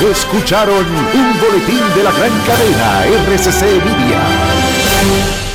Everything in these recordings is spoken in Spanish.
Escucharon un boletín de la gran cadena RCC Media.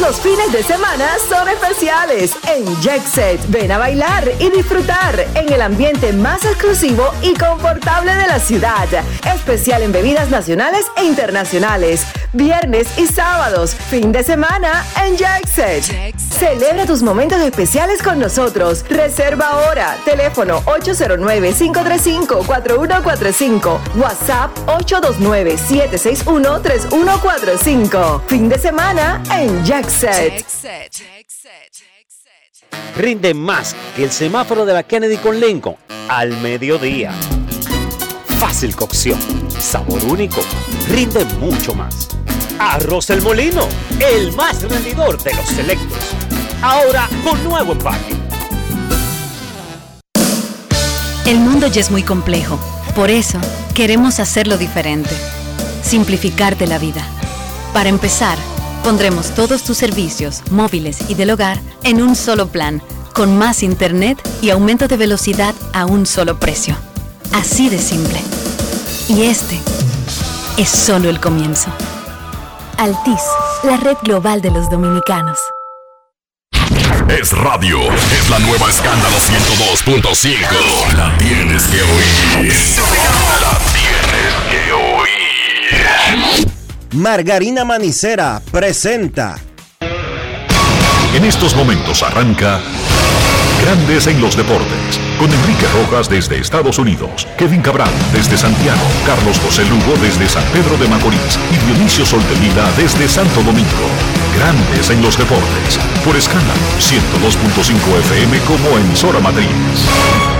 Los fines de semana son especiales en Set. Ven a bailar y disfrutar en el ambiente más exclusivo y confortable de la ciudad. Especial en bebidas nacionales e internacionales. Viernes y sábados, fin de semana en Set. Celebra tus momentos especiales con nosotros. Reserva ahora. Teléfono 809-535-4145. WhatsApp 829-761-3145. Fin de semana en Jackset. Rinde más que el semáforo de la Kennedy con Lincoln al mediodía. Fácil cocción, sabor único, rinde mucho más. Arroz El Molino, el más rendidor de los selectos. Ahora con nuevo empaque. El mundo ya es muy complejo. Por eso, queremos hacerlo diferente. Simplificarte la vida. Para empezar, Pondremos todos tus servicios, móviles y del hogar, en un solo plan, con más internet y aumento de velocidad a un solo precio. Así de simple. Y este es solo el comienzo. Altis, la red global de los dominicanos. Es radio, es la nueva escándalo 102.5. La tienes que oír. La tienes que oír. Margarina Manicera presenta. En estos momentos arranca Grandes en los Deportes, con Enrique Rojas desde Estados Unidos, Kevin Cabral desde Santiago, Carlos José Lugo desde San Pedro de Macorís y Dionisio Solterida desde Santo Domingo. Grandes en los Deportes, por escala 102.5 FM como en Sora Matriz.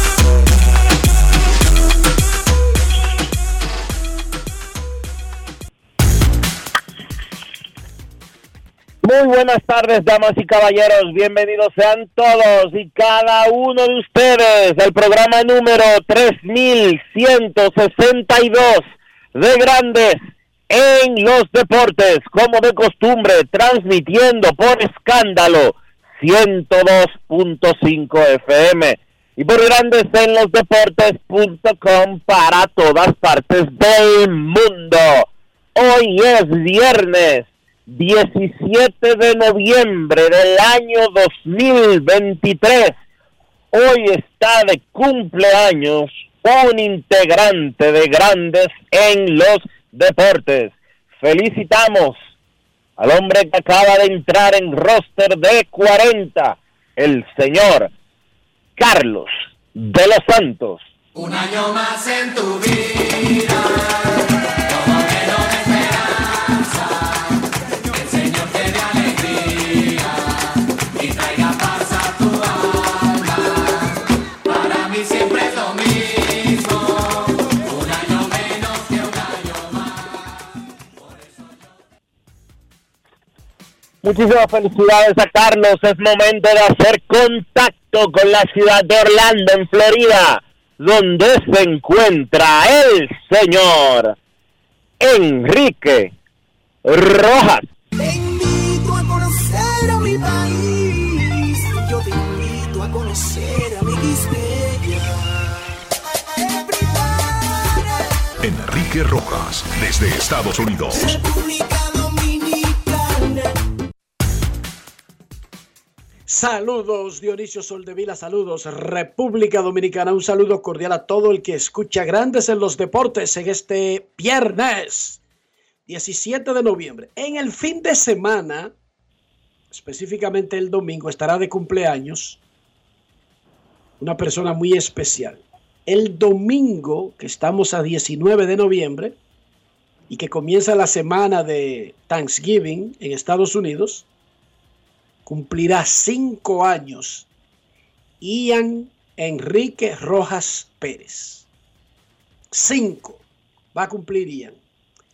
Muy buenas tardes, damas y caballeros. Bienvenidos sean todos y cada uno de ustedes al programa número 3162 de Grandes en los Deportes, como de costumbre, transmitiendo por escándalo 102.5 FM y por Grandes en los Deportes.com para todas partes del mundo. Hoy es viernes 17 de noviembre del año 2023. Hoy está de cumpleaños un integrante de grandes en los deportes. Felicitamos al hombre que acaba de entrar en roster de 40, el señor Carlos de los Santos. Un año más en tu vida. Muchísimas felicidades a Carlos. Es momento de hacer contacto con la ciudad de Orlando, en Florida, donde se encuentra el señor Enrique Rojas. Te invito a conocer a mi país. Yo te invito a conocer a mi Enrique Rojas, desde Estados Unidos. Saludos Dionisio Soldevila, saludos República Dominicana, un saludo cordial a todo el que escucha Grandes en los Deportes en este viernes 17 de noviembre. En el fin de semana, específicamente el domingo, estará de cumpleaños una persona muy especial. El domingo, que estamos a 19 de noviembre y que comienza la semana de Thanksgiving en Estados Unidos, cumplirá cinco años Ian Enrique Rojas Pérez. Cinco va a cumplir Ian.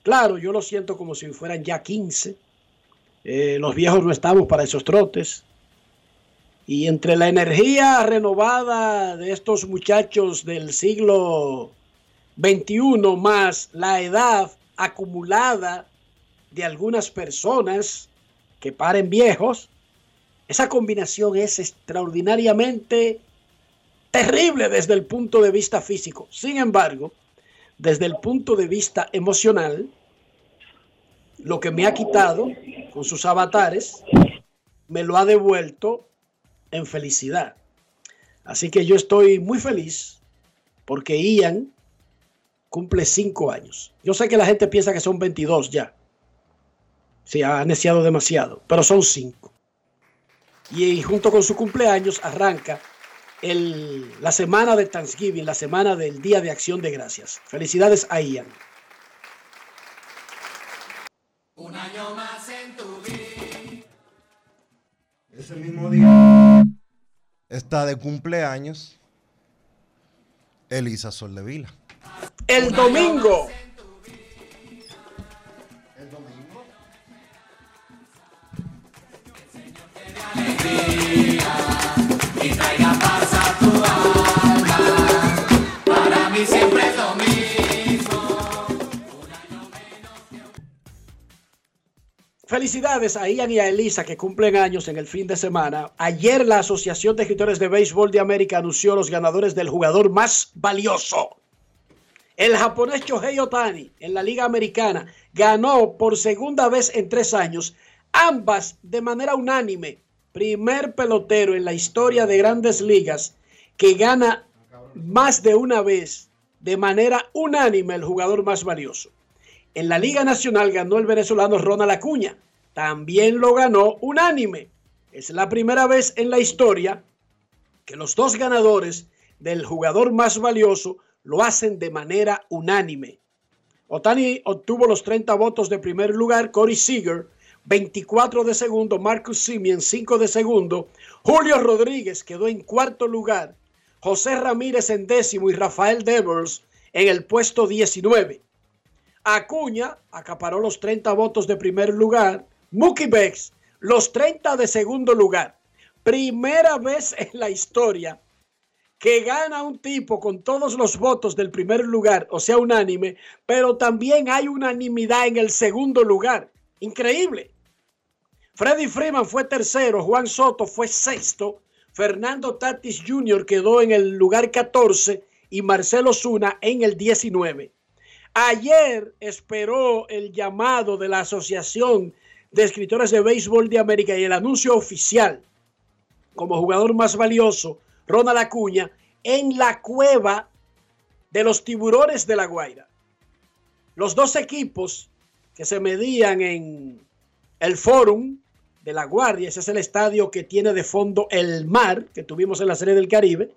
Claro, yo lo siento como si fueran ya 15. Eh, los viejos no estamos para esos trotes. Y entre la energía renovada de estos muchachos del siglo XXI más la edad acumulada de algunas personas que paren viejos, esa combinación es extraordinariamente terrible desde el punto de vista físico. Sin embargo, desde el punto de vista emocional, lo que me ha quitado con sus avatares, me lo ha devuelto en felicidad. Así que yo estoy muy feliz porque Ian cumple cinco años. Yo sé que la gente piensa que son 22 ya. Se ha aneciado demasiado, pero son cinco. Y junto con su cumpleaños arranca el, la semana de Thanksgiving, la semana del Día de Acción de Gracias. Felicidades a Ian. Un año más en tu vida. Ese mismo día está de cumpleaños Elisa Soldevila. El domingo. Felicidades a Ian y a Elisa que cumplen años en el fin de semana. Ayer la Asociación de Escritores de Béisbol de América anunció los ganadores del jugador más valioso. El japonés Shohei Otani en la Liga Americana ganó por segunda vez en tres años, ambas de manera unánime. Primer pelotero en la historia de grandes ligas que gana más de una vez de manera unánime el jugador más valioso. En la Liga Nacional ganó el venezolano Ronald Acuña. También lo ganó unánime. Es la primera vez en la historia que los dos ganadores del jugador más valioso lo hacen de manera unánime. Otani obtuvo los 30 votos de primer lugar, Corey Seager 24 de segundo, Marcus Simeon 5 de segundo, Julio Rodríguez quedó en cuarto lugar, José Ramírez en décimo y Rafael Devers en el puesto 19. Acuña acaparó los 30 votos de primer lugar, Mookie Becks los 30 de segundo lugar. Primera vez en la historia que gana un tipo con todos los votos del primer lugar, o sea, unánime, pero también hay unanimidad en el segundo lugar. Increíble. Freddy Freeman fue tercero, Juan Soto fue sexto, Fernando Tatis Jr. quedó en el lugar 14 y Marcelo Zuna en el 19. Ayer esperó el llamado de la Asociación de Escritores de Béisbol de América y el anuncio oficial como jugador más valioso, Ronald Acuña, en la cueva de los tiburones de la Guaira. Los dos equipos que se medían en el Fórum de la Guardia, ese es el estadio que tiene de fondo el mar que tuvimos en la Serie del Caribe,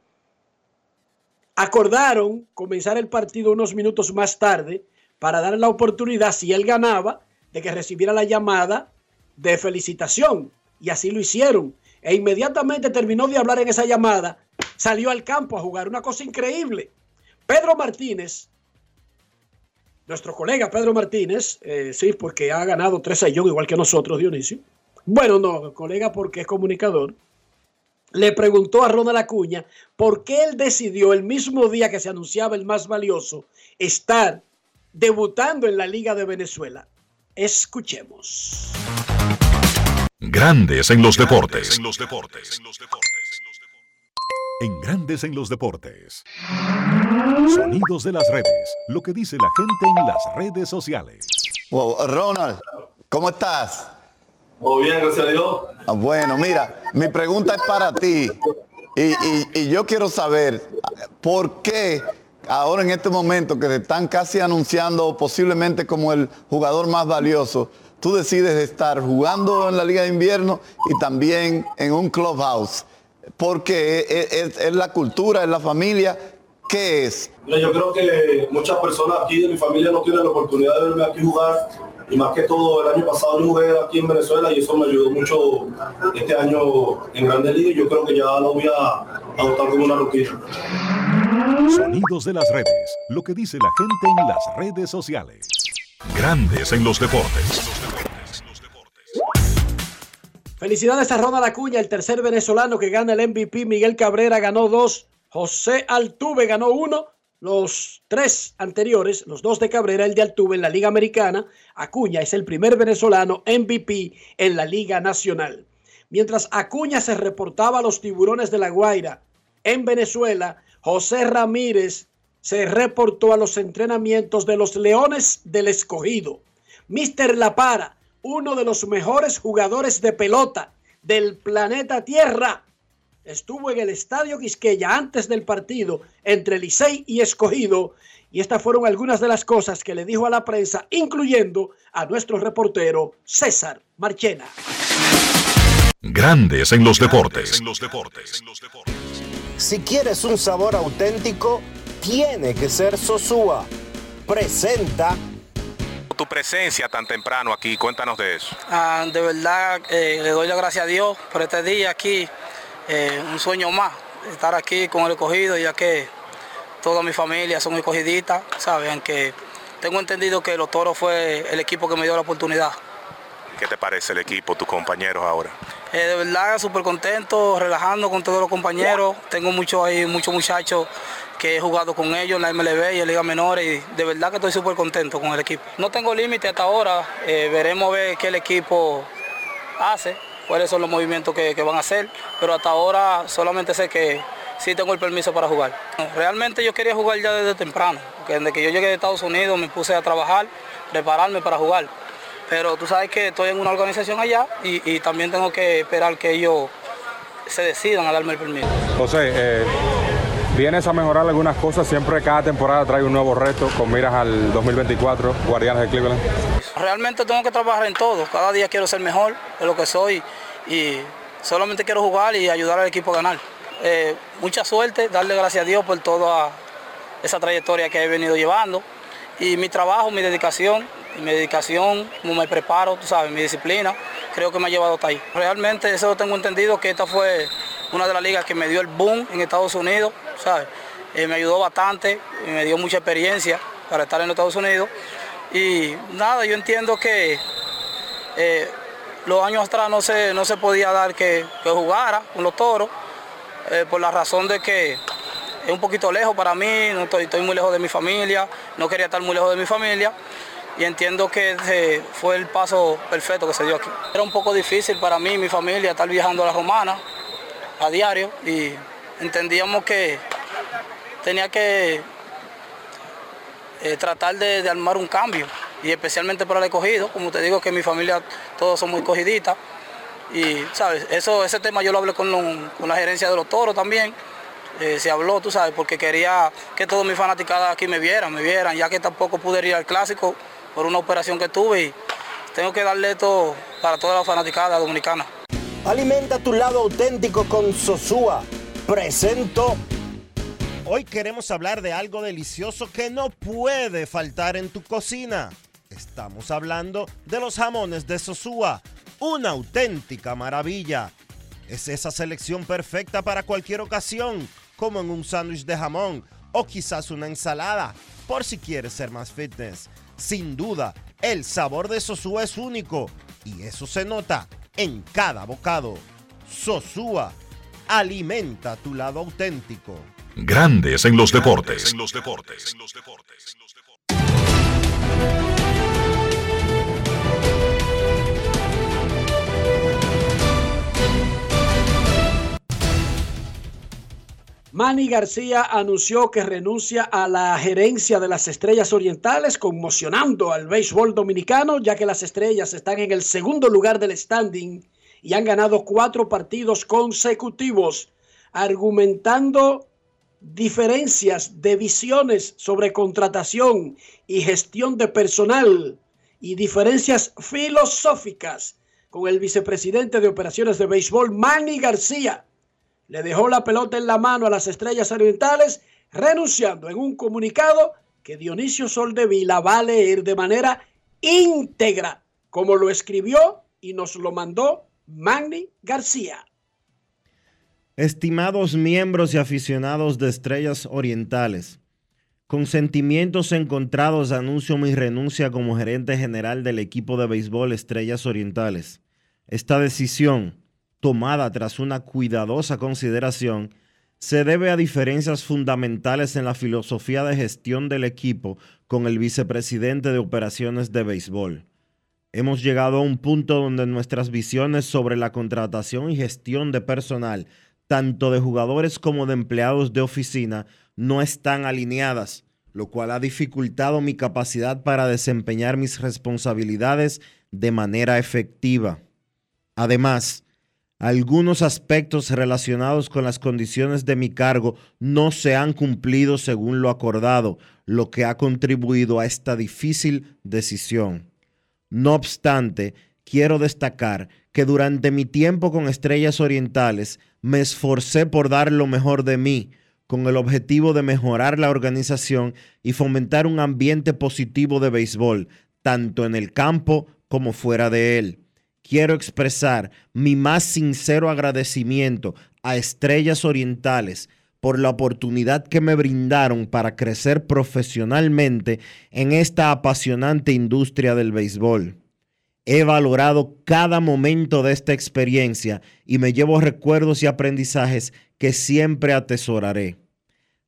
acordaron comenzar el partido unos minutos más tarde para dar la oportunidad, si él ganaba, de que recibiera la llamada de felicitación. Y así lo hicieron. E inmediatamente terminó de hablar en esa llamada, salió al campo a jugar. Una cosa increíble. Pedro Martínez, nuestro colega Pedro Martínez, eh, sí, porque ha ganado tres años igual que nosotros, Dionisio. Bueno, no, colega, porque es comunicador. Le preguntó a Ronald Acuña por qué él decidió el mismo día que se anunciaba el más valioso estar debutando en la Liga de Venezuela. Escuchemos. Grandes en los deportes. En los deportes. En Grandes en los deportes. Sonidos de las redes. Lo que dice la gente en las redes sociales. Wow, Ronald, ¿cómo estás? Muy bien, gracias a Dios. Ah, Bueno, mira, mi pregunta es para ti. Y, y- y yo quiero saber por qué ahora en este momento que te están casi anunciando posiblemente como el jugador más valioso, tú decides estar jugando en la Liga de Invierno y también en un clubhouse. Porque es, es- es la cultura, es la familia. ¿Qué es? Yo creo que muchas personas aquí de mi familia no tienen la oportunidad de verme aquí jugar. Y más que todo, el año pasado yo jugué aquí en Venezuela y eso me ayudó mucho este año en Grandes Ligas. y Yo creo que ya lo voy a adoptar como una rutina. Sonidos de las redes. Lo que dice la gente en las redes sociales. Grandes en los deportes. Felicidades a Ronald Acuña, el tercer venezolano que gana el MVP. Miguel Cabrera ganó dos. José Altuve ganó uno. Los tres anteriores, los dos de Cabrera, el de Altuve en la Liga Americana. Acuña es el primer venezolano MVP en la Liga Nacional. Mientras Acuña se reportaba a los tiburones de La Guaira en Venezuela, José Ramírez se reportó a los entrenamientos de los Leones del Escogido. Mister La Para, uno de los mejores jugadores de pelota del planeta Tierra, estuvo en el Estadio Quisqueya antes del partido entre Licey y Escogido. Y estas fueron algunas de las cosas que le dijo a la prensa, incluyendo a nuestro reportero César Marchena. Grandes en los deportes. Si quieres un sabor auténtico, tiene que ser Sosúa. Presenta Tu presencia tan temprano aquí, cuéntanos de eso. Ah, de verdad eh, le doy las gracias a Dios por este día aquí, eh, un sueño más, estar aquí con el escogido, ya que toda mi familia son escogiditas, saben que tengo entendido que los toros fue el equipo que me dio la oportunidad. ¿Qué te parece el equipo, tus compañeros ahora? Eh, de verdad súper contento, relajando con todos los compañeros, tengo muchos ahí, muchos muchachos que he jugado con ellos en la MLB y en Liga Menores y de verdad que estoy súper contento con el equipo. No tengo límite hasta ahora, eh, veremos a ver qué el equipo hace, cuáles son los movimientos que, van a hacer, pero hasta ahora solamente sé que sí tengo el permiso para jugar. Realmente yo quería jugar ya desde temprano, porque desde que yo llegué de Estados Unidos me puse a trabajar, prepararme para jugar, pero tú sabes que estoy en una organización allá y, y también tengo que esperar que ellos se decidan a darme el permiso. José, eh, vienes a mejorar algunas cosas, siempre cada temporada trae un nuevo reto con miras al 2024, Guardianes de Cleveland. Realmente tengo que trabajar en todo. Cada día quiero ser mejor de lo que soy y solamente quiero jugar y ayudar al equipo a ganar. Eh, mucha suerte, darle gracias a Dios por toda esa trayectoria que he venido llevando y mi trabajo, mi dedicación, y mi dedicación, como me preparo, tú sabes, mi disciplina, creo que me ha llevado hasta ahí. Realmente eso tengo entendido que esta fue una de las ligas que me dio el boom en Estados Unidos, ¿sabes? Eh, me ayudó bastante, y me dio mucha experiencia para estar en Estados Unidos. Y nada, yo entiendo que eh, los años atrás no se, no se podía dar que, que jugara con los toros, eh, por la razón de que es un poquito lejos para mí, no estoy, estoy muy lejos de mi familia, no quería estar muy lejos de mi familia y entiendo que ese fue el paso perfecto que se dio aquí. Era un poco difícil para mí y mi familia estar viajando a la romana a diario y entendíamos que tenía que eh, tratar de, armar un cambio y especialmente para el escogido, como te digo que mi familia todos somos escogiditas y sabes, eso, ese tema yo lo hablé con, con la gerencia de los toros también, Eh, se habló, tú sabes, porque quería que todos mis fanaticadas aquí me vieran, me vieran, ya que tampoco pude ir al clásico por una operación que tuve y tengo que darle esto para toda la fanaticada dominicana. Alimenta tu lado auténtico con Sosúa. Presento. Hoy queremos hablar de algo delicioso que no puede faltar en tu cocina. Estamos hablando de los jamones de Sosúa, una auténtica maravilla. Es esa selección perfecta para cualquier ocasión, como en un sándwich de jamón o quizás una ensalada, por si quieres ser más fitness. Sin duda, el sabor de Sosúa es único y eso se nota en cada bocado. Sosúa, alimenta tu lado auténtico. Grandes en los deportes. Manny García anunció que renuncia a la gerencia de las Estrellas Orientales, conmocionando al béisbol dominicano, ya que las Estrellas están en el segundo lugar del standing y han ganado cuatro partidos consecutivos, argumentando diferencias de visiones sobre contratación y gestión de personal y diferencias filosóficas con el vicepresidente de operaciones de béisbol, Manny García. Le dejó la pelota en la mano a las estrellas orientales, renunciando en un comunicado que Dionisio Soldevila va a leer de manera íntegra, como lo escribió y nos lo mandó Manny García. Estimados miembros y aficionados de Estrellas Orientales, con sentimientos encontrados anuncio mi renuncia como gerente general del equipo de béisbol Estrellas Orientales. Esta decisión, tomada tras una cuidadosa consideración, se debe a diferencias fundamentales en la filosofía de gestión del equipo con el vicepresidente de operaciones de béisbol. Hemos llegado a un punto donde nuestras visiones sobre la contratación y gestión de personal, tanto de jugadores como de empleados de oficina, no están alineadas, lo cual ha dificultado mi capacidad para desempeñar mis responsabilidades de manera efectiva. Además, algunos aspectos relacionados con las condiciones de mi cargo no se han cumplido según lo acordado, lo que ha contribuido a esta difícil decisión. No obstante, quiero destacar que durante mi tiempo con Estrellas Orientales me esforcé por dar lo mejor de mí, con el objetivo de mejorar la organización y fomentar un ambiente positivo de béisbol, tanto en el campo como fuera de él quiero expresar mi más sincero agradecimiento a Estrellas Orientales por la oportunidad que me brindaron para crecer profesionalmente en esta apasionante industria del béisbol. He valorado cada momento de esta experiencia y me llevo recuerdos y aprendizajes que siempre atesoraré.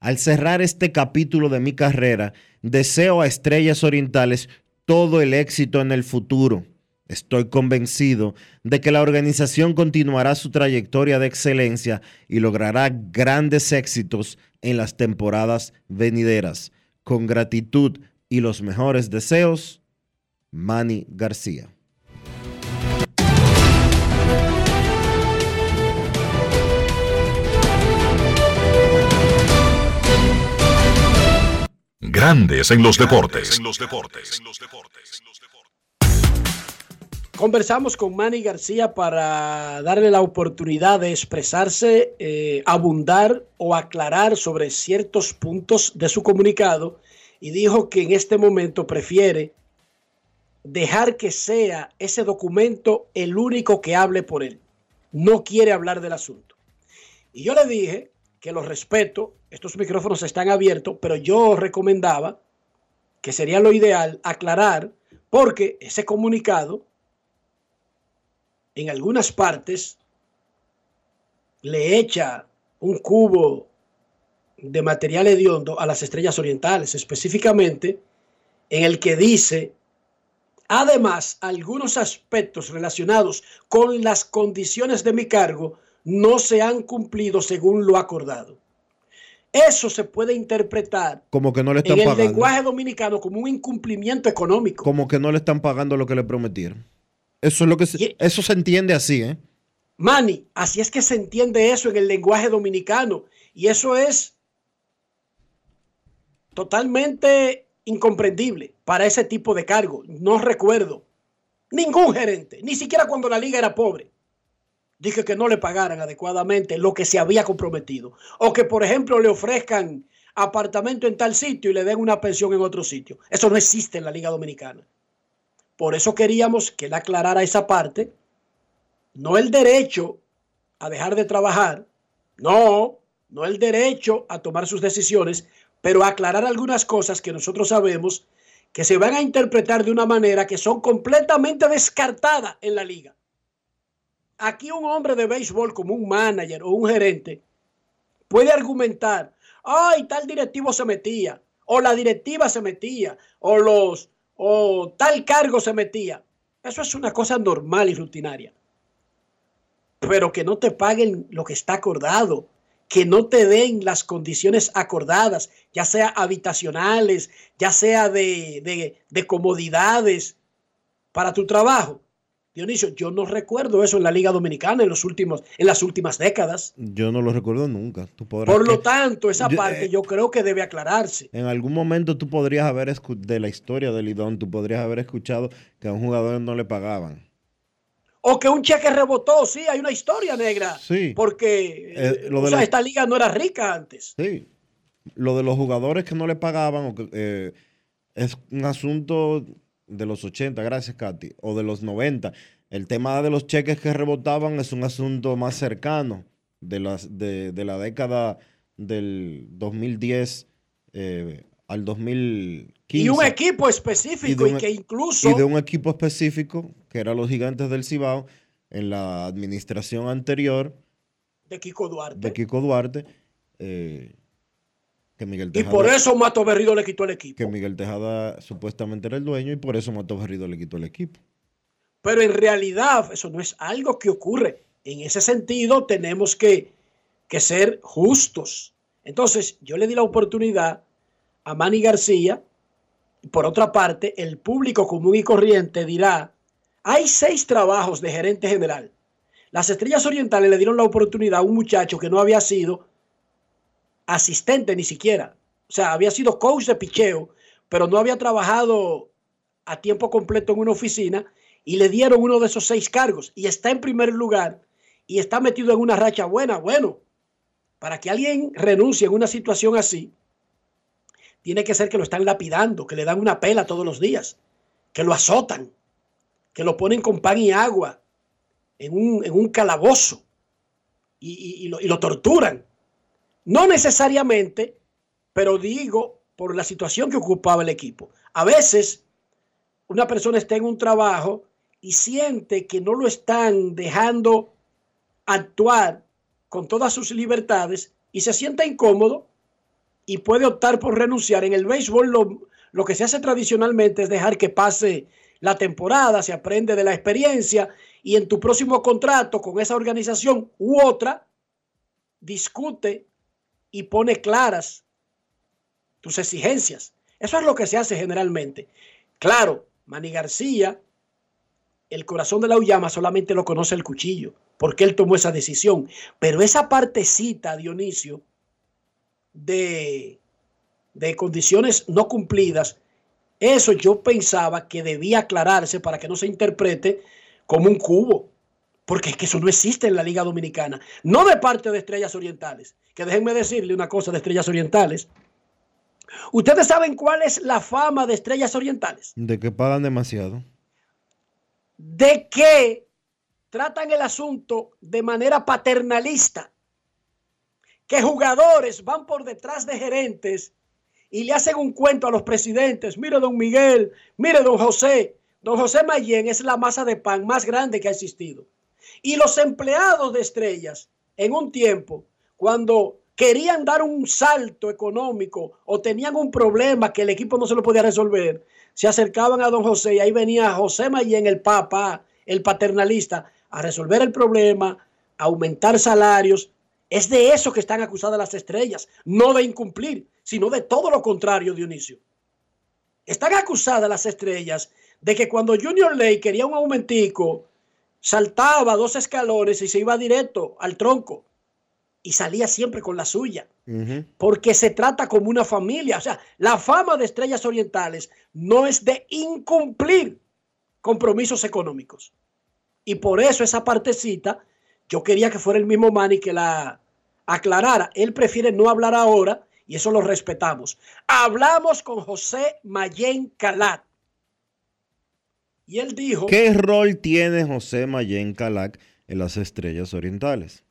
Al cerrar este capítulo de mi carrera, deseo a Estrellas Orientales todo el éxito en el futuro Estoy convencido de que la organización continuará su trayectoria de excelencia y logrará grandes éxitos en las temporadas venideras. Con gratitud y los mejores deseos, Manny García. Grandes en los deportes. Conversamos con Manny García para darle la oportunidad de expresarse, eh, abundar o aclarar sobre ciertos puntos de su comunicado y dijo que en este momento prefiere dejar que sea ese documento el único que hable por él. No quiere hablar del asunto. Y yo le dije que lo respeto, estos micrófonos están abiertos, pero yo recomendaba que sería lo ideal aclarar porque ese comunicado en algunas partes le echa un cubo de material hediondo a las estrellas orientales, específicamente en el que dice, además, algunos aspectos relacionados con las condiciones de mi cargo no se han cumplido según lo acordado. Eso se puede interpretar como que no le están en el pagando. lenguaje dominicano como un incumplimiento económico. Como que no le están pagando lo que le prometieron. Eso es lo que se, eso se entiende así, ¿eh? Manny, así es que se entiende eso en el lenguaje dominicano. Y eso es totalmente incomprendible para ese tipo de cargo. No recuerdo ningún gerente, ni siquiera cuando la liga era pobre, dije que no le pagaran adecuadamente lo que se había comprometido. O que, por ejemplo, le ofrezcan apartamento en tal sitio y le den una pensión en otro sitio. Eso no existe en la liga dominicana. Por eso queríamos que él aclarara esa parte. No el derecho a dejar de trabajar. No, no el derecho a tomar sus decisiones, pero aclarar algunas cosas que nosotros sabemos que se van a interpretar de una manera que son completamente descartadas en la liga. Aquí un hombre de béisbol como un manager o un gerente puede argumentar, ay, tal directivo se metía, o la directiva se metía, o los o tal cargo se metía. Eso es una cosa normal y rutinaria. Pero que no te paguen lo que está acordado, que no te den las condiciones acordadas, ya sea habitacionales, ya sea de, de- de comodidades para tu trabajo. Dionisio, yo no recuerdo eso en la Liga Dominicana en, los últimos, en las últimas décadas. Yo no lo recuerdo nunca. Tú podrás Por lo que- tanto, esa Yo- parte eh, yo creo que debe aclararse. En algún momento tú podrías haber escu- de la historia del Lidón, tú podrías haber escuchado que a un jugador no le pagaban. O que un cheque rebotó, sí, hay una historia negra. Sí. Porque Eh, lo o de sea, la- esta liga no era rica antes. Sí. Lo de los jugadores que no le pagaban o que, eh, es un asunto de los 80, gracias Katy, o de los 90. El tema de los cheques que rebotaban es un asunto más cercano de, las, de, de la década del 2010 eh, al 2015. Y un equipo específico y, que incluso y de un equipo específico, que era los Gigantes del Cibao, en la administración anterior de Kiko Duarte. de Kiko Duarte, eh, que Miguel Y Tejada, por eso Mato Berrido le quitó el equipo. que Miguel Tejada supuestamente era el dueño y por eso Mato Berrido le quitó el equipo. Pero en realidad eso no es algo que ocurre. En ese sentido tenemos que, que ser justos. Entonces yo le di la oportunidad a Manny García. Y por otra parte, el público común y corriente dirá, hay seis trabajos de gerente general. Las Estrellas Orientales le dieron la oportunidad a un muchacho que no había sido asistente ni siquiera. O sea, había sido coach de picheo, pero no había trabajado a tiempo completo en una oficina y le dieron uno de esos seis cargos y está en primer lugar y está metido en una racha buena. Bueno, para que alguien renuncie en una situación así, tiene que ser que lo están lapidando, que le dan una pela todos los días, que lo azotan, que lo ponen con pan y agua en un, calabozo y lo torturan. No necesariamente, pero digo por la situación que ocupaba el equipo. A veces una persona está en un trabajo y siente que no lo están dejando actuar con todas sus libertades y se siente incómodo y puede optar por renunciar. En el béisbol lo que se hace tradicionalmente es dejar que pase la temporada, se aprende de la experiencia y en tu próximo contrato con esa organización u otra, discute y pone claras tus exigencias. Eso es lo que se hace generalmente. Claro, Manny García, el corazón de la Uyama solamente lo conoce el cuchillo, porque él tomó esa decisión. Pero esa partecita, Dionisio, de, de condiciones no cumplidas, eso yo pensaba que debía aclararse para que no se interprete como un cubo. Porque es que eso no existe en la Liga Dominicana. No de parte de Estrellas Orientales. Que déjenme decirle una cosa de Estrellas Orientales. ¿Ustedes saben cuál es la fama de Estrellas Orientales? De que pagan demasiado. De que tratan el asunto de manera paternalista. Que jugadores van por detrás de gerentes y le hacen un cuento a los presidentes. Mire, don Miguel, mire, don José. Don José Mayén es la masa de pan más grande que ha existido. Y los empleados de estrellas, en un tiempo, cuando querían dar un salto económico o tenían un problema que el equipo no se lo podía resolver, se acercaban a don José y ahí venía José Mayén, el papá, el paternalista, a resolver el problema, a aumentar salarios. Es de eso que están acusadas las estrellas, no de incumplir, sino de todo lo contrario, Dionisio. Están acusadas las estrellas de que cuando Junior Ley quería un aumentico, saltaba dos escalones y se iba directo al tronco y salía siempre con la suya, porque se trata como una familia. O sea, la fama de Estrellas Orientales no es de incumplir compromisos económicos. Y por eso esa partecita, yo quería que fuera el mismo Manny que la aclarara. Él prefiere no hablar ahora y eso lo respetamos. Hablamos con José Mayén Calat. Y él dijo, ¿Qué rol tiene José Mayén Calac en las Estrellas Orientales?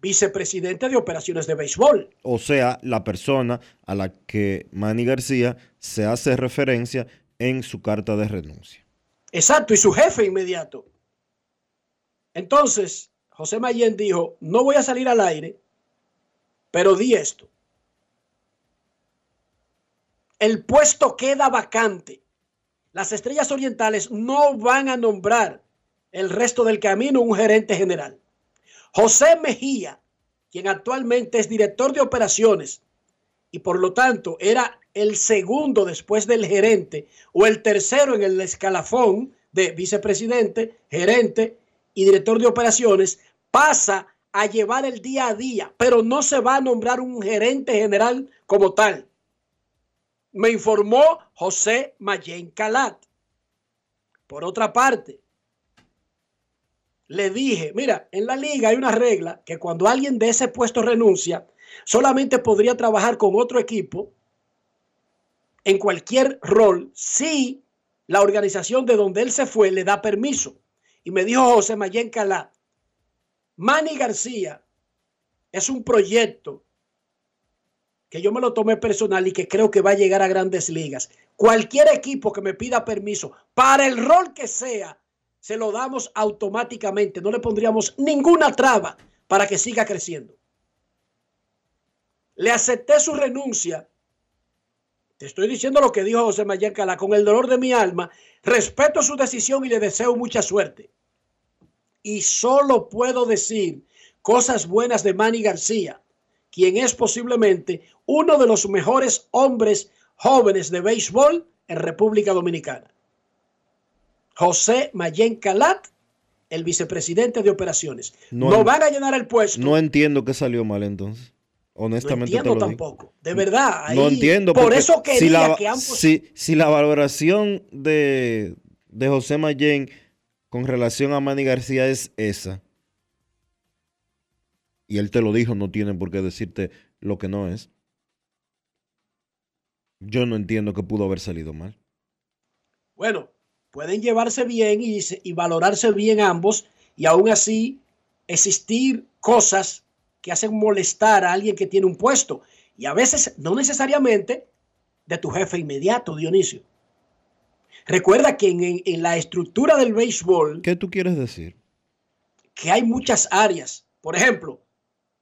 Vicepresidente de operaciones de béisbol. O sea, la persona a la que Manny García se hace referencia en su carta de renuncia. Exacto, y su jefe inmediato. Entonces, José Mayén dijo, no voy a salir al aire, pero di esto. El puesto queda vacante. Las estrellas orientales no van a nombrar el resto del camino un gerente general. José Mejía, quien actualmente es director de operaciones y por lo tanto era el segundo después del gerente o el tercero en el escalafón de vicepresidente, gerente y director de operaciones, pasa a llevar el día a día, pero no se va a nombrar un gerente general como tal. Me informó José Mayen Calat. Por otra parte, le dije, mira, en la liga hay una regla que cuando alguien de ese puesto renuncia, solamente podría trabajar con otro equipo en cualquier rol si la organización de donde él se fue le da permiso. Y me dijo José Mayen Calá, Manny García es un proyecto que yo me lo tomé personal y que creo que va a llegar a grandes ligas. Cualquier equipo que me pida permiso para el rol que sea, se lo damos automáticamente. No le pondríamos ninguna traba para que siga creciendo. Le acepté su renuncia. Te estoy diciendo lo que dijo José Mayer Cala con el dolor de mi alma. Respeto su decisión y le deseo mucha suerte. Y solo puedo decir cosas buenas de Manny García, quien es posiblemente uno de los mejores hombres jóvenes de béisbol en República Dominicana. José Mayen Calat, el vicepresidente de operaciones. No, No, van a llenar el puesto. no entiendo qué salió mal entonces. Honestamente no te entiendo digo. tampoco. De verdad. ahí- No entiendo. Por eso quería si la, que ambos. si, si la valoración de, de José Mayen con relación a Manny García es esa, y él te lo dijo, no tiene por qué decirte lo que no es. Yo no entiendo que pudo haber salido mal. Bueno, pueden llevarse bien y, se- y valorarse bien ambos y aún así existir cosas que hacen molestar a alguien que tiene un puesto. Y a veces no necesariamente de tu jefe inmediato, Dionisio. Recuerda que en, en- en la estructura del béisbol ¿Qué tú quieres decir? que hay muchas áreas. Por ejemplo,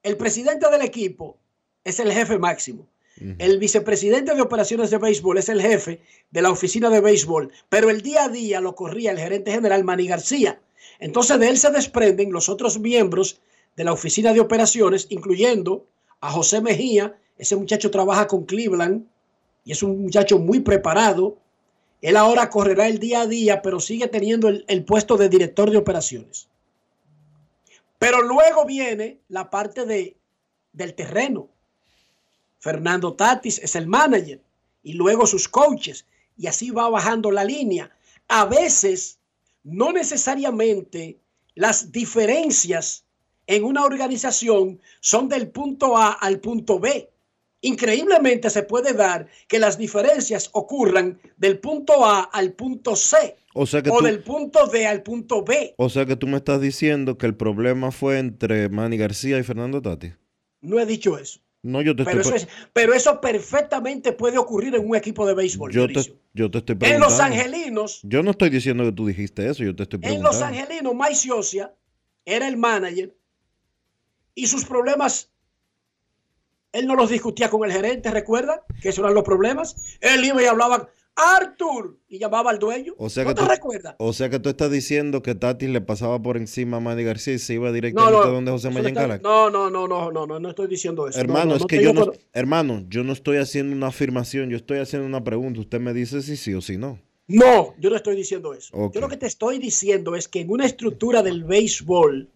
el presidente del equipo es el jefe máximo. El vicepresidente de operaciones de béisbol es el jefe de la oficina de béisbol, pero el día a día lo corría el gerente general Manny García. Entonces de él se desprenden los otros miembros de la oficina de operaciones, incluyendo a José Mejía. Ese muchacho trabaja con Cleveland y es un muchacho muy preparado. Él ahora correrá el día a día, pero sigue teniendo el, el puesto de director de operaciones. Pero luego viene la parte de, del terreno. Fernando Tatis es el manager y luego sus coaches y así va bajando la línea. A veces, no necesariamente las diferencias en una organización son del punto A al punto B. Increíblemente se puede dar que las diferencias ocurran del punto A al punto C O sea que o tú, del punto D al punto B. o sea que tú me estás diciendo que el problema fue entre Manny García y Fernando Tati. No he dicho eso. No, yo te Pero estoy, eso, es, pero eso perfectamente puede ocurrir en un equipo de béisbol. yo te, yo te estoy En preguntando. Los Angelinos, Yo no estoy diciendo que tú dijiste eso, yo te estoy en preguntando. Los Angelinos, Mike era el manager y sus problemas, él no los discutía con el gerente, ¿recuerda? Que esos eran los problemas. Él iba y hablaba, Arthur, y llamaba al dueño. O sea, ¿No que te tú, recuerdas? o sea que tú estás diciendo que Tati le pasaba por encima a Manny García y se iba directamente donde José Mayen Calac. No, no, no, no, no, no, no estoy diciendo eso. No, Hermano, no, es no que yo no, por- hermano, yo no estoy haciendo una afirmación, yo estoy haciendo una pregunta. Usted me dice si sí o si no. No, yo no estoy diciendo eso. Yo lo que te estoy diciendo es que en una estructura del béisbol,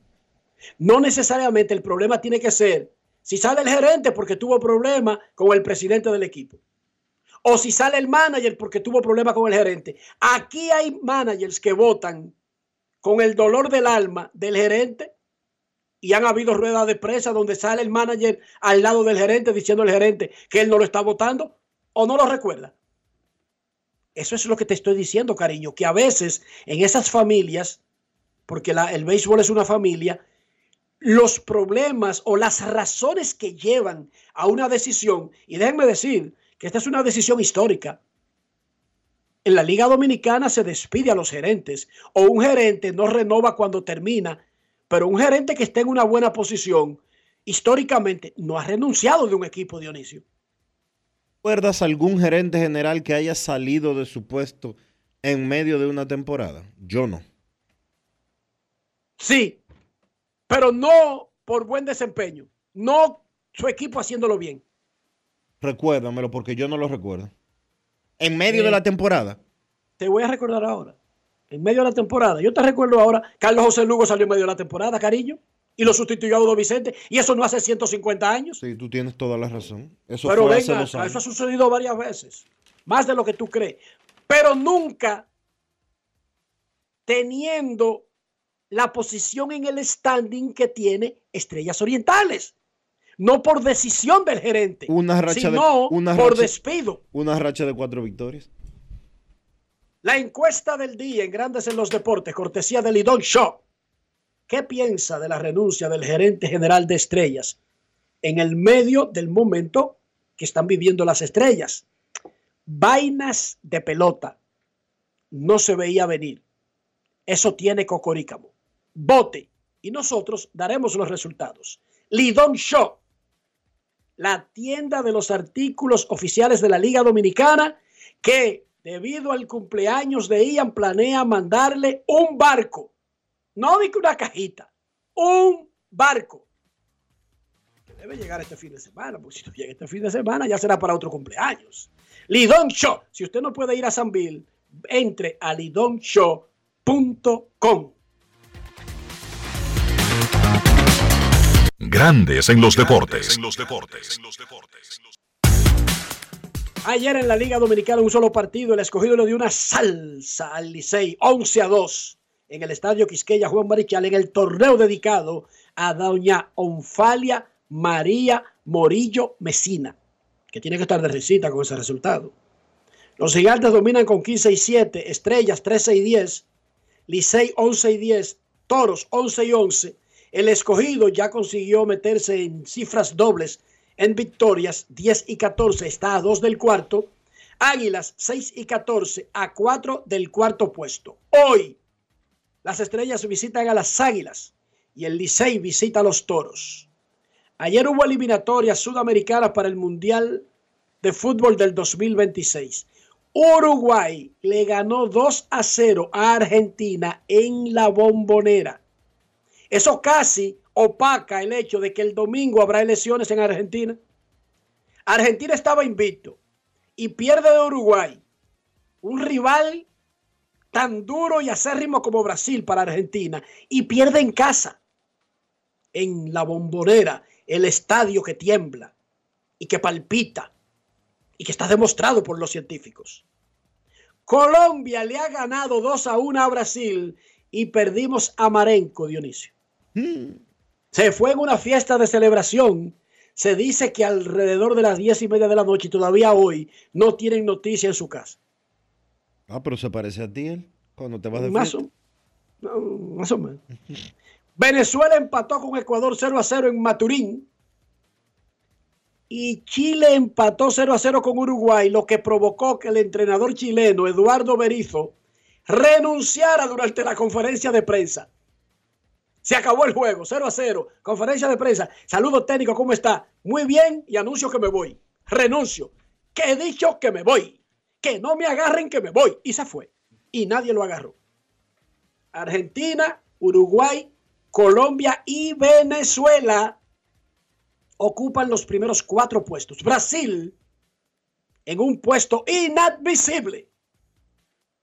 no necesariamente el problema tiene que ser si sale el gerente porque tuvo problema con el presidente del equipo. O si sale el manager porque tuvo problema con el gerente. Aquí hay managers que votan con el dolor del alma del gerente y han habido ruedas de prensa donde sale el manager al lado del gerente diciendo al gerente que él no lo está votando o no lo recuerda. Eso es lo que te estoy diciendo, cariño, que a veces en esas familias, porque el béisbol es una familia, los problemas o las razones que llevan a una decisión, y déjenme decir que esta es una decisión histórica. En la Liga Dominicana se despide a los gerentes o un gerente no renova cuando termina, pero un gerente que esté en una buena posición, históricamente no ha renunciado de un equipo, Dionisio. ¿Recuerdas algún gerente general que haya salido de su puesto en medio de una temporada? Yo no. Sí, pero no por buen desempeño. no su equipo haciéndolo bien. Recuérdamelo porque yo no lo recuerdo. En medio Eh, de la temporada. Te voy a recordar ahora. En medio de la temporada. Yo te recuerdo ahora, Carlos José Lugo salió en medio de la temporada, cariño, y lo sustituyó a Udo Vicente, y eso no hace 150 años. Sí, tú tienes toda la razón. Eso Pero fue hace venga, dos acá, años. eso ha sucedido varias veces, más de lo que tú crees. Pero nunca teniendo la posición en el standing que tiene Estrellas Orientales. No por decisión del gerente, Una racha sino de una por racha- despido. Una racha de cuatro victorias. La encuesta del día en Grandes en los Deportes, cortesía de Lidón Shaw. ¿Qué piensa de la renuncia del gerente general de Estrellas en el medio del momento que están viviendo las estrellas? Vainas de pelota. No se veía venir. Eso tiene cocorícamo. Vote y nosotros daremos los resultados. Lidón Shaw, la tienda de los artículos oficiales de la Liga Dominicana, que debido al cumpleaños de Ian planea mandarle un barco. No di que una cajita, un barco. Que debe llegar este fin de semana, porque si no llega este fin de semana ya será para otro cumpleaños. Lidón Show. Si usted no puede ir a San Bill, entre a lidonshow.com. Grandes en los deportes. Ayer en la Liga Dominicana un solo partido, el escogido le dio una salsa al Licey, 11 a 2, en el Estadio Quisqueya Juan Marichal, en el torneo dedicado a doña Onfalia María Morillo Mesina, que tiene que estar de risita con ese resultado. Los gigantes dominan con 15 y 7, Estrellas 13 y 10, Licey 11 y 10, Toros 11 y 11. El escogido ya consiguió meterse en cifras dobles en victorias, 10 y 14, está a 2 del cuarto. Águilas 6 y 14, a 4 del cuarto puesto. Hoy las estrellas visitan a las Águilas y el Licey visita a los Toros. Ayer hubo eliminatorias sudamericanas para el Mundial de Fútbol del 2026. Uruguay le ganó 2 a 0 a Argentina en la bombonera. Eso casi opaca el hecho de que el domingo habrá elecciones en Argentina. Argentina estaba invicto y pierde de Uruguay. Un rival tan duro y acérrimo como Brasil para Argentina. Y pierde en casa, en la bombonera, el estadio que tiembla y que palpita y que está demostrado por los científicos. Colombia le ha ganado 2 a 1 a Brasil y perdimos a Marenco, Dionisio. Se fue en una fiesta de celebración. Se dice que alrededor de las diez y media de la noche y todavía hoy no tienen noticia en su casa. Ah, pero se parece a ti él cuando te vas de Más fiesta. o, no, más o menos. Venezuela empató con Ecuador 0 a 0 en Maturín. Y Chile empató 0 a 0 con Uruguay, lo que provocó que el entrenador chileno Eduardo Berizo renunciara durante la conferencia de prensa. Se acabó el juego, 0 a 0. Conferencia de prensa. Saludo técnico, ¿cómo está? Muy bien y anuncio que me voy. Renuncio. Que he dicho que me voy. Que no me agarren que me voy. Y se fue. Y nadie lo agarró. Argentina, Uruguay, Colombia y Venezuela ocupan los primeros cuatro puestos. Brasil en un puesto inadmisible,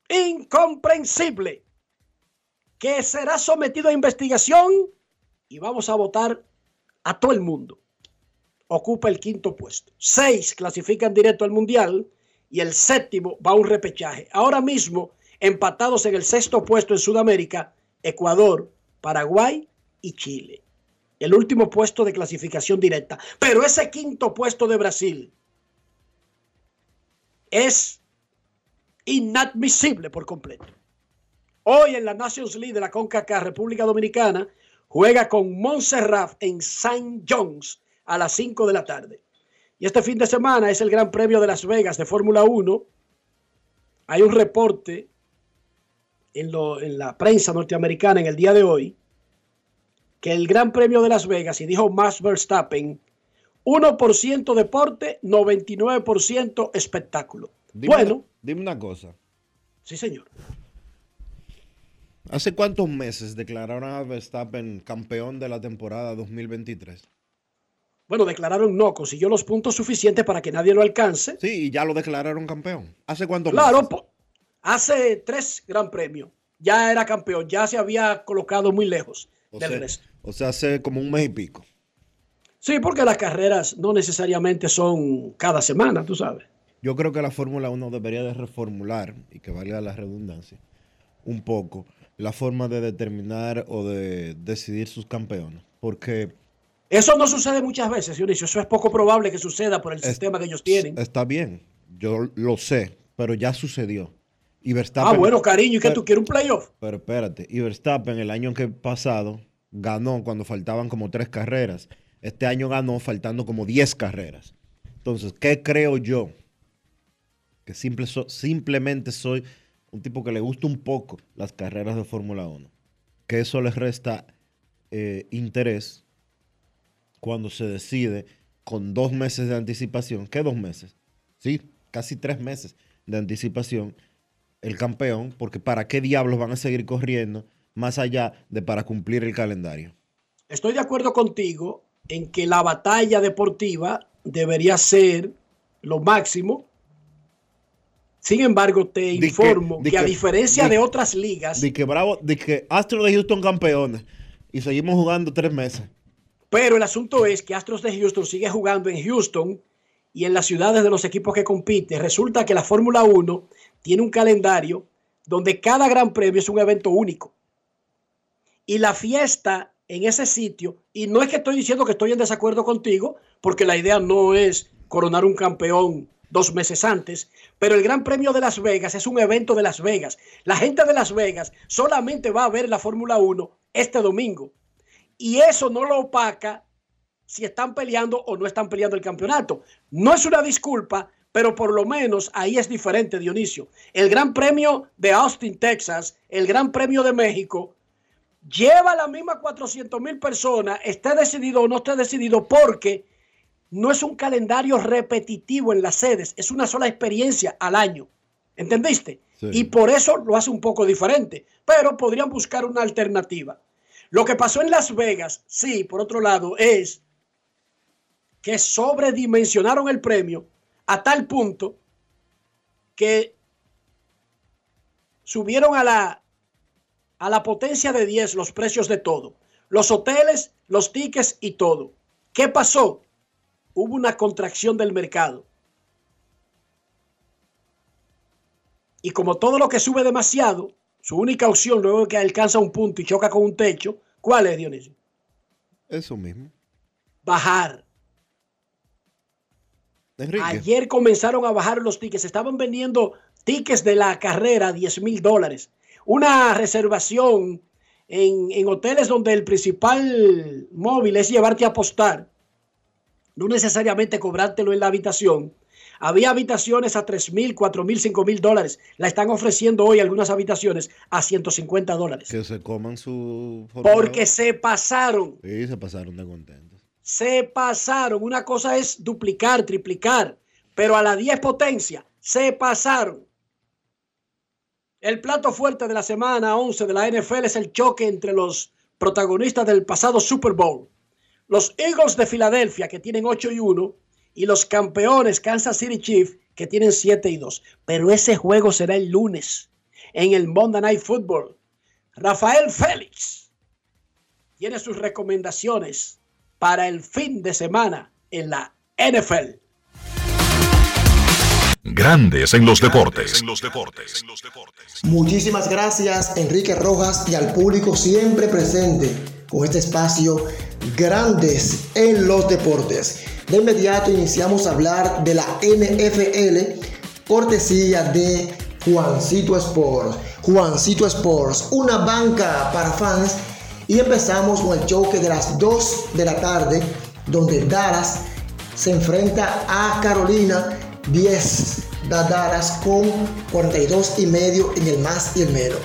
incomprensible, que será sometido a investigación y vamos a votar a todo el mundo. Ocupa el quinto puesto. Seis clasifican directo al Mundial y el séptimo va a un repechaje. Ahora mismo, empatados en el sexto puesto en Sudamérica, Ecuador, Paraguay y Chile. El último puesto de clasificación directa. Pero ese quinto puesto de Brasil es inadmisible por completo. Hoy en la Nations League de la CONCACAF República Dominicana juega con Montserrat en St. John's a las 5 de la tarde. Y este fin de semana es el Gran Premio de Las Vegas de Fórmula 1. Hay un reporte en, lo- en la prensa norteamericana en el día de hoy que el Gran Premio de Las Vegas, y dijo Max Verstappen, 1% deporte, 99% espectáculo. Dime, bueno, una, dime una cosa. sí señor. ¿Hace cuántos meses declararon a Verstappen campeón de la temporada 2023? Bueno, declararon no, consiguió los puntos suficientes para que nadie lo alcance. Sí, y ya lo declararon campeón. ¿Hace cuánto Claro, meses? po- hace tres gran premios. Ya era campeón, ya se había colocado muy lejos O del sea, resto. o sea, hace como un mes y pico. Sí, porque las carreras no necesariamente son cada semana, tú sabes. Yo creo que la Fórmula 1 debería de reformular, y que valga la redundancia, un poco la forma de determinar o de decidir sus campeones. Porque Eso no sucede muchas veces, Dionisio. Eso es poco probable que suceda por el sistema que ellos tienen. está bien, yo lo sé, pero ya sucedió. Y Verstappen, Ah, bueno, cariño, ¿y pero- tú quieres un playoff? Pero espérate, y Verstappen el año que pasado ganó cuando faltaban como tres carreras. Este año ganó faltando como 10 carreras. Entonces, ¿qué creo yo? Que simple so- simplemente soy un tipo que le gusta un poco las carreras de Fórmula 1. Que eso les resta eh, interés cuando se decide con dos meses de anticipación. ¿Qué dos meses? Sí, casi tres meses de anticipación el campeón, porque ¿para qué diablos van a seguir corriendo más allá de para cumplir el calendario? Estoy de acuerdo contigo en que la batalla deportiva debería ser lo máximo. Sin embargo, te que- informo que, a diferencia di- de otras ligas, De que Bravo, de que Astro de Houston campeones y seguimos jugando tres meses. pero el asunto es que Astros de Houston sigue jugando en Houston y en las ciudades de los equipos que compiten. Resulta que la Fórmula 1 tiene un calendario donde cada gran premio es un evento único. Y la fiesta en ese sitio, y no es que estoy diciendo que estoy en desacuerdo contigo, porque la idea no es coronar un campeón dos meses antes, pero el Gran Premio de Las Vegas es un evento de Las Vegas. La gente de Las Vegas solamente va a ver la Fórmula 1 este domingo. Y eso no lo opaca si están peleando o no están peleando el campeonato. No es una disculpa, pero por lo menos ahí es diferente, Dionisio. El Gran Premio de Austin, Texas, el Gran Premio de México, lleva la misma 400 mil personas, esté decidido o no esté decidido, porque no es un calendario repetitivo en las sedes, es una sola experiencia al año. ¿Entendiste? Sí. Y por eso lo hace un poco diferente, pero podrían buscar una alternativa. Lo que pasó en Las Vegas, sí, por otro lado, es que sobredimensionaron el premio a tal punto que subieron a la, a la potencia de 10 los precios de todo. Los hoteles, los tickets y todo. ¿Qué pasó? Hubo una contracción del mercado. Y como todo lo que sube demasiado, su única opción luego que alcanza un punto y choca con un techo, ¿cuál es, Dionisio? Eso mismo. Bajar. Enrique. Ayer comenzaron a bajar los tickets. Estaban vendiendo tickets de la carrera a 10 mil dólares. Una reservación en, en hoteles donde el principal móvil es llevarte a apostar. No necesariamente cobrártelo en la habitación. Había habitaciones a 3 mil, 4 mil, 5 mil dólares. La están ofreciendo hoy algunas habitaciones a 150 dólares. Que se coman su... Porque 1. se pasaron. Sí, se pasaron de contentos. se pasaron. Una cosa es duplicar, triplicar, pero a la 10 potencia se pasaron. El plato fuerte de la semana 11 de la NFL es el choque entre los protagonistas del pasado Super Bowl. Los Eagles de Filadelfia, que tienen 8 y 1, y los campeones Kansas City Chiefs, que tienen 7 y 2. Pero ese juego será el lunes en el Monday Night Football. Rafael Félix tiene sus recomendaciones para el fin de semana en la NFL. Grandes en los deportes. Muchísimas gracias Enrique Rojas y al público siempre presente este espacio Grandes en los deportes. De inmediato iniciamos a hablar de la NFL, cortesía de Juancito Sports. Juancito Sports, una banca para fans. Y empezamos con el choque de las 2 de la tarde, donde Dallas se enfrenta a Carolina 10 da Dallas con 42 y medio en el más y el menos.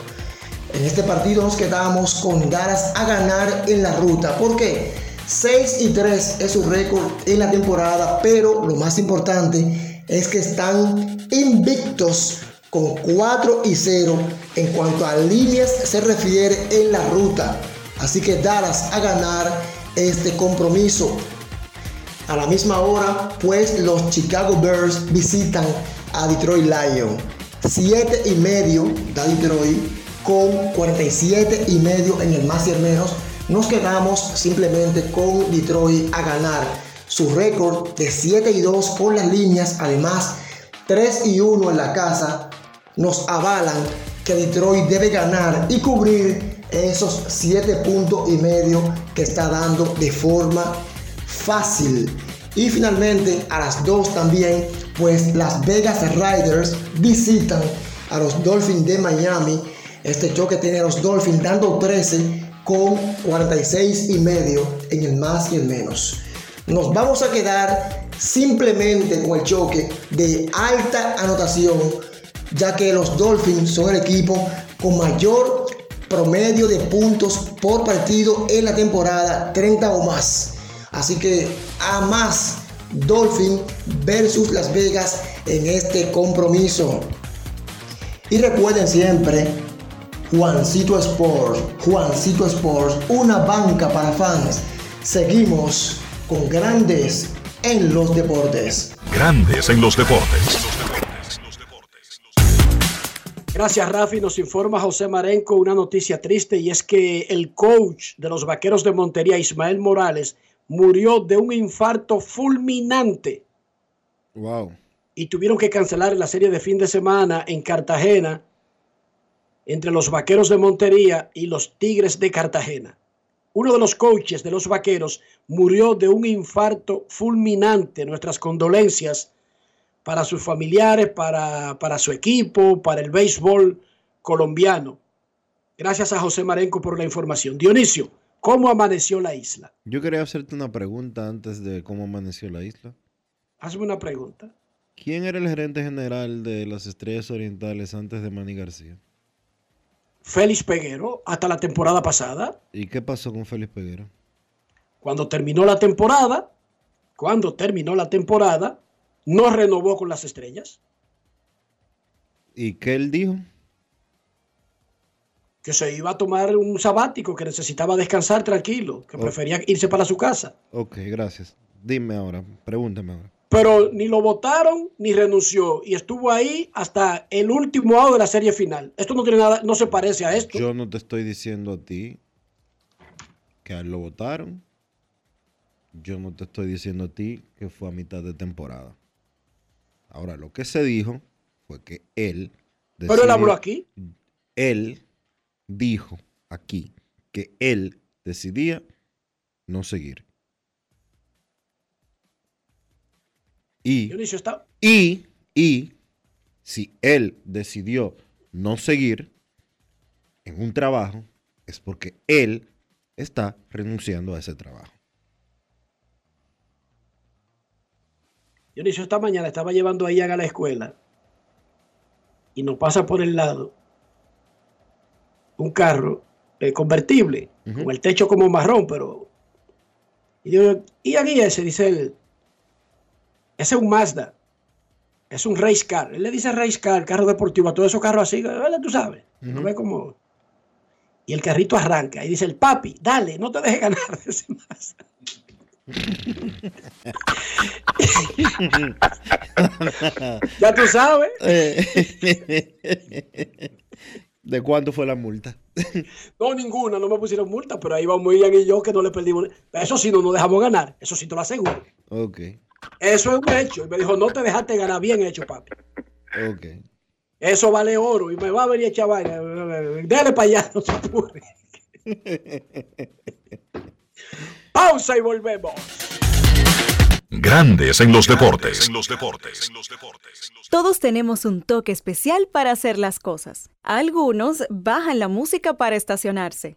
En este partido nos quedamos con Dallas a ganar en la ruta. ¿Por qué? 6 y 3 es su récord en la temporada, pero lo más importante es que están invictos con 4 y 0 en cuanto a líneas se refiere en la ruta. Así que Dallas a ganar este compromiso. A la misma hora, pues los Chicago Bears visitan a Detroit Lions. 7 y medio da Detroit con 47 y medio en el más y el menos. Nos quedamos simplemente con Detroit a ganar su récord de 7 y 2 con las líneas. Además, 3 y 1 en la casa nos avalan que Detroit debe ganar y cubrir esos 7 puntos y medio que está dando de forma fácil. Y finalmente a las 2 también, pues las Vegas Riders visitan a los Dolphins de Miami. Este choque tiene a los Dolphins dando 13 con 46 y medio en el más y el menos. Nos vamos a quedar simplemente con el choque de alta anotación, ya que los Dolphins son el equipo con mayor promedio de puntos por partido en la temporada, 30 o más. Así que a más Dolphin versus Las Vegas en este compromiso. Y recuerden siempre, Juancito Sports, Juancito Sports, una banca para fans. Seguimos con grandes en los deportes. Grandes en los deportes. Gracias, Rafi. Nos informa José Marenco una noticia triste y es que el coach de los Vaqueros de Montería, Ismael Morales, murió de un infarto fulminante Wow. y tuvieron que cancelar la serie de fin de semana en Cartagena entre los Vaqueros de Montería y los Tigres de Cartagena. Uno de los coaches de los Vaqueros murió de un infarto fulminante. Nuestras condolencias para sus familiares, para, para su equipo, para el béisbol colombiano. Gracias a José Marenco por la información. Dionisio, ¿cómo amaneció la isla? Yo quería hacerte una pregunta antes de cómo amaneció la isla. Hazme una pregunta. ¿Quién era el gerente general de las Estrellas Orientales antes de Manny García? Félix Peguero, hasta la temporada pasada, ¿Y qué pasó con Félix Peguero? cuando terminó la temporada, cuando terminó la temporada, no renovó con las estrellas, ¿Y qué él dijo? que se iba a tomar un sabático, que necesitaba descansar tranquilo, que Oh. prefería irse para su casa. Ok, gracias. Dime ahora, pregúntame ahora. Pero ni lo votaron ni renunció y estuvo ahí hasta el último out de la serie final. Esto no tiene nada, no se parece a esto. Yo no te estoy diciendo a ti que a él lo votaron. Yo no te estoy diciendo a ti que fue a mitad de temporada. Ahora, lo que se dijo fue que él... Pero él habló aquí. Él dijo aquí que él decidía no seguir. Y, Dionisio está. y, y, si él decidió no seguir en un trabajo, es porque él está renunciando a ese trabajo. Dionisio esta mañana estaba llevando a Ian a la escuela y nos pasa por el lado un carro eh, convertible, con el techo como marrón, pero... Y digo, y ese, dice él, ese es un Mazda, es un race car. Él le dice race car, carro deportivo, a todos esos carros así, ¿verdad? Tú sabes. ¿no ves cómo? Y el carrito arranca y dice el papi, dale, no te dejes ganar de ese Mazda. Ya tú sabes. ¿De cuánto fue la multa? No, ninguna, no me pusieron multa, pero ahí vamos Ian y yo que no le perdimos. Eso sí, no nos dejamos ganar, eso sí te lo aseguro. Ok, Eso es un hecho. Y me dijo, no te dejaste ganar, bien hecho, papi. ok. Eso vale oro y me va a venir a echar vaina. Dale para allá, no se apure. Pausa y volvemos. Grandes en los deportes. En los deportes. Todos tenemos un toque especial para hacer las cosas. Algunos bajan la música para estacionarse.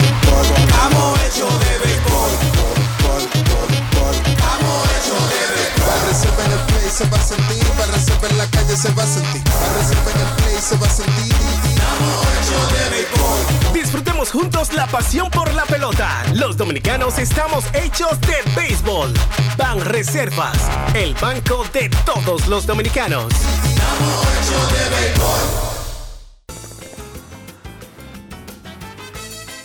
Estamos hechos de béisbol. Estamos hechos de béisbol. la calle se va a sentir. La reserva en el play se va a sentir. Disfrutemos juntos la pasión por la pelota. Los dominicanos estamos hechos de béisbol. Ban Reservas, el banco de todos los dominicanos.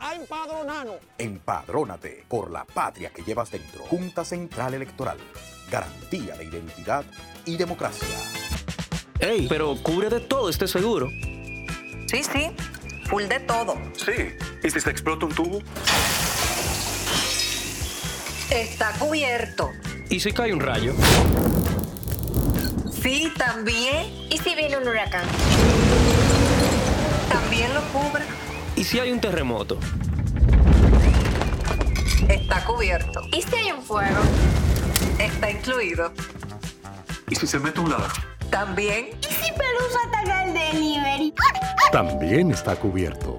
a empadronarnos. Empadrónate por la patria que llevas dentro. Junta Central Electoral. Garantía de identidad y democracia. Ey, pero cubre de todo este seguro. Sí, sí, full de todo. Sí. ¿Y si se explota un tubo? Está cubierto. ¿Y si cae un rayo? Sí, también. ¿Y si viene un huracán? También lo cubre. ¿Y si hay un terremoto? Está cubierto. ¿Y si hay un fuego? Está incluido. ¿Y si se mete un ladrón? También. ¿Y si Pelusa ataca el delivery? También está cubierto.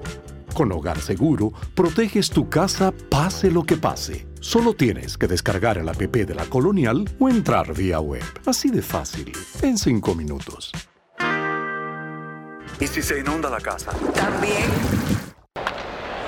Con Hogar Seguro, proteges tu casa pase lo que pase. Solo tienes que descargar el app de la Colonial o entrar vía web. Así de fácil, en 5 minutos. ¿Y si se inunda la casa? También.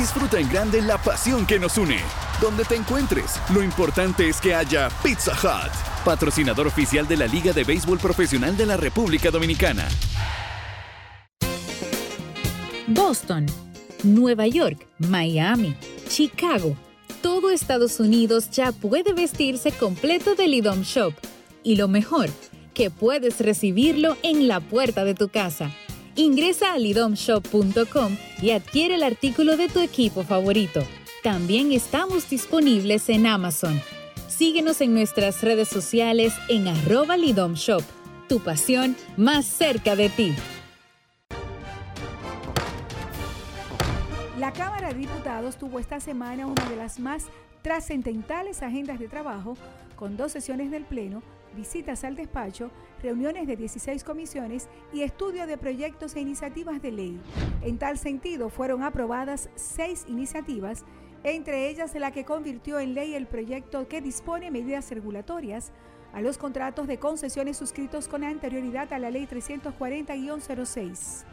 Disfruta en grande la pasión que nos une. Donde te encuentres, lo importante es que haya Pizza Hut, patrocinador oficial de la Liga de Béisbol Profesional de la República Dominicana. Boston, Nueva York, Miami, Chicago. Todo Estados Unidos ya puede vestirse completo del IDOM Shop. Y lo mejor, que puedes recibirlo en la puerta de tu casa. Ingresa a lidomshop.com y adquiere el artículo de tu equipo favorito. También estamos disponibles en Amazon. Síguenos en nuestras redes sociales en arroba lidomshop. Tu pasión más cerca de ti. La Cámara de Diputados tuvo esta semana una de las más trascendentales agendas de trabajo, con dos sesiones del Pleno, visitas al despacho, reuniones de 16 comisiones y estudio de proyectos e iniciativas de ley. En tal sentido, fueron aprobadas seis iniciativas, entre ellas la que convirtió en ley el proyecto que dispone medidas regulatorias a los contratos de concesiones suscritos con anterioridad a la Ley 340-06.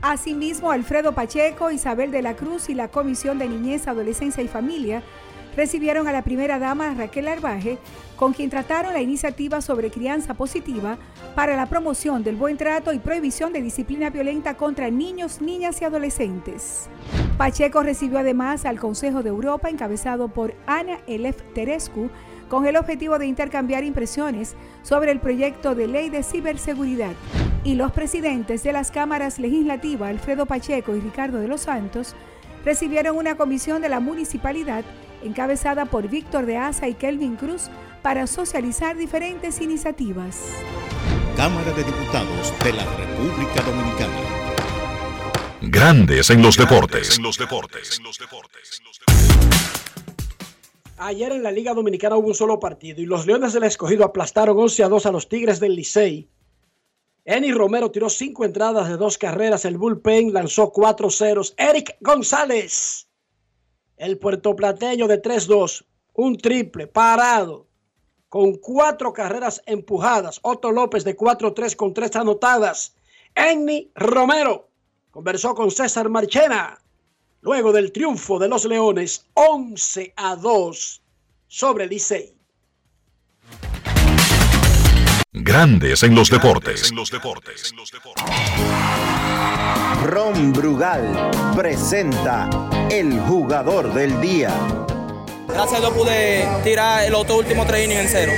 Asimismo, Alfredo Pacheco, Isabel de la Cruz y la Comisión de Niñez, Adolescencia y Familia recibieron a la primera dama Raquel Arbaje, con quien trataron la iniciativa sobre crianza positiva para la promoción del buen trato y prohibición de disciplina violenta contra niños, niñas y adolescentes. Pacheco recibió además al Consejo de Europa, encabezado por Ana Elef Terescu, con el objetivo de intercambiar impresiones sobre el proyecto de ley de ciberseguridad. Y los presidentes de las cámaras legislativas, Alfredo Pacheco y Ricardo de los Santos, recibieron una comisión de la municipalidad encabezada por Víctor de Asa y Kelvin Cruz para socializar diferentes iniciativas. Cámara de Diputados de la República Dominicana. Grandes en los deportes. Ayer en la Liga Dominicana hubo un solo partido y los Leones del Escogido aplastaron 11 a 2 a los Tigres del Licey. Eni Romero tiró cinco entradas de dos carreras. El bullpen lanzó cuatro ceros. Eric González, el puertoplateño de 3-2, un triple parado con cuatro carreras empujadas. Otto López de 4-3 con tres anotadas. Eni Romero conversó con César Marchena luego del triunfo de los Leones 11 a 2 sobre Licey. Grandes en los deportes. Ron Brugal presenta el jugador del día. Gracias a Dios pude tirar los dos últimos tres innings en cero.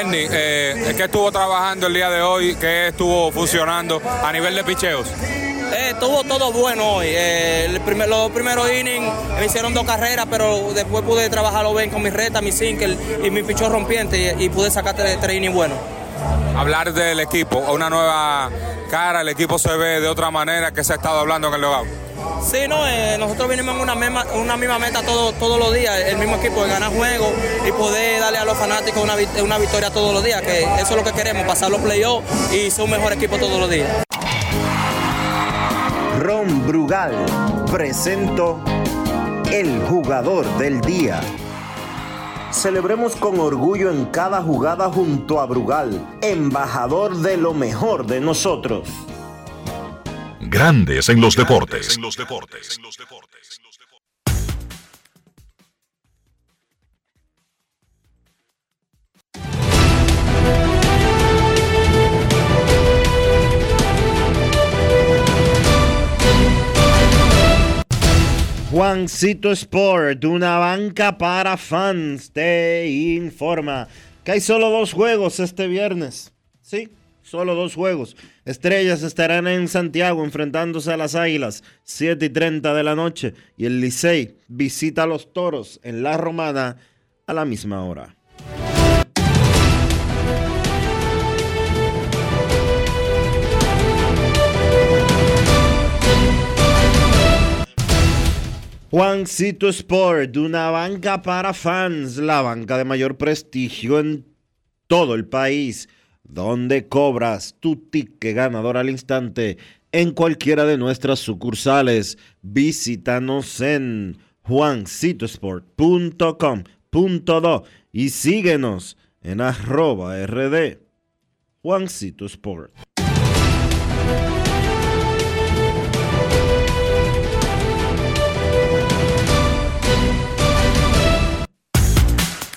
Andy, eh, ¿qué estuvo trabajando el día de hoy? ¿Qué estuvo funcionando a nivel de picheos? Eh, estuvo todo bueno hoy. Eh, el primer- los primeros innings me hicieron dos carreras, pero después pude trabajarlo bien con mi reta, mi single y mi pichón rompiente y, y pude sacar tres, tres innings buenos. Hablar del equipo, una nueva cara, el equipo se ve de otra manera que se ha estado hablando en el logout. Sí, no, eh, nosotros venimos en una misma, una misma meta todo- todos los días, el mismo equipo de ganar juegos y poder darle a los fanáticos una, una victoria todos los días, que eso es lo que queremos, pasar los playoffs y ser un mejor equipo todos los días. Ron Brugal presento el jugador del día. Celebremos con orgullo en cada jugada junto a Brugal, embajador de lo mejor de nosotros. Grandes en los deportes. Juancito Sport, una banca para fans, te informa que hay solo dos juegos este viernes. Sí, solo dos juegos. Estrellas estarán en Santiago enfrentándose a las Águilas, 7 y 30 de la noche. Y el Licey visita a los Toros en La Romana a la misma hora. Juancito Sport, una banca para fans, la banca de mayor prestigio en todo el país, donde cobras tu ticket ganador al instante en cualquiera de nuestras sucursales. Visítanos en juancitosport.com.do y síguenos en arroba rd Juancito Sport.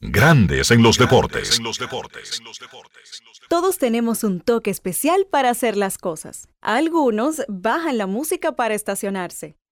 Grandes en los deportes. Todos tenemos un toque especial para hacer las cosas. Algunos bajan la música para estacionarse.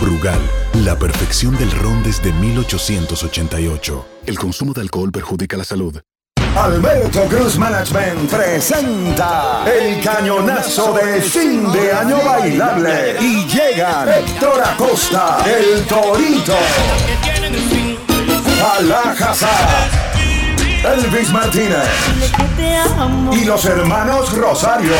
Brugal, la perfección del ron desde 1888. El consumo de alcohol perjudica la salud. Alberto Cruz Management presenta el cañonazo de fin de año bailable y llegan Héctor Acosta, el Torito, Alajazá, Elvis Martínez y los hermanos Rosario.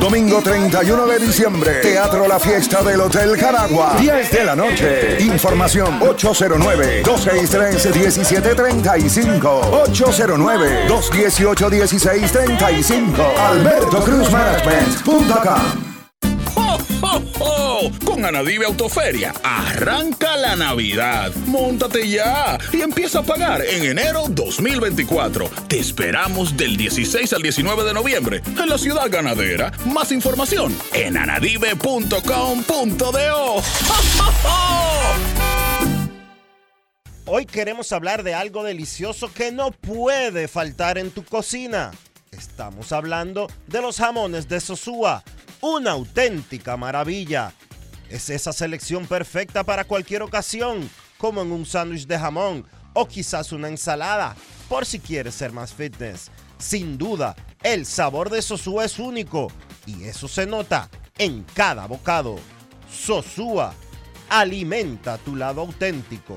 Domingo 31 de diciembre, Teatro La Fiesta del Hotel Caragua, 10 de la noche. Información 809-263-1735. 809-218-1635. Alberto Cruz Management.com. ¡Oh, oh, oh! Con Anadive Autoferia, arranca la Navidad. Móntate ya y empieza a pagar en enero 2024. Te esperamos del 16 al 19 de noviembre en la ciudad ganadera. Más información en anadive.com.do. Hoy queremos hablar de algo delicioso que no puede faltar en tu cocina. Estamos hablando de los jamones de Sosúa, una auténtica maravilla. Es esa selección perfecta para cualquier ocasión, como en un sándwich de jamón o quizás una ensalada, por si quieres ser más fitness. Sin duda, el sabor de Sosúa es único y eso se nota en cada bocado. Sosúa, alimenta tu lado auténtico.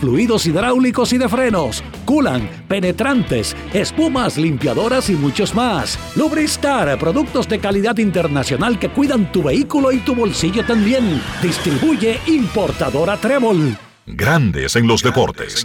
fluidos hidráulicos y de frenos, culan, penetrantes, espumas, limpiadoras y muchos más. Lubristar, productos de calidad internacional que cuidan tu vehículo y tu bolsillo también. Distribuye importadora Trébol. Grandes en los deportes.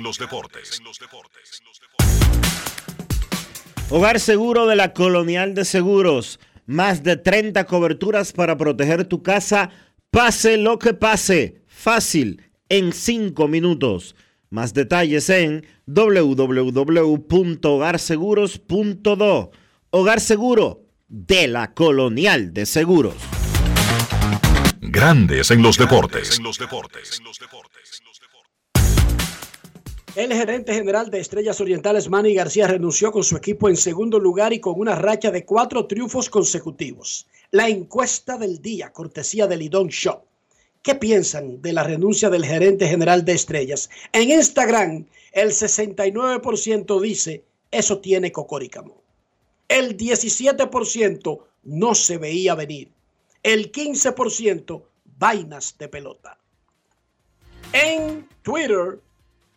Hogar Seguro de la Colonial de Seguros. Más de 30 coberturas para proteger tu casa, pase lo que pase. Fácil en 5 minutos. Más detalles en www.hogarseguros.do. Hogar Seguro de la Colonial de Seguros. Grandes en los deportes. El gerente general de Estrellas Orientales, Manny García, renunció con su equipo en segundo lugar y con una racha de cuatro triunfos consecutivos. La encuesta del día, cortesía de Lidón Shop. ¿Qué piensan de la renuncia del gerente general de Estrellas? En Instagram, el 69% dice, eso tiene cocoricamo. El 17% no se veía venir. El 15% vainas de pelota. En Twitter,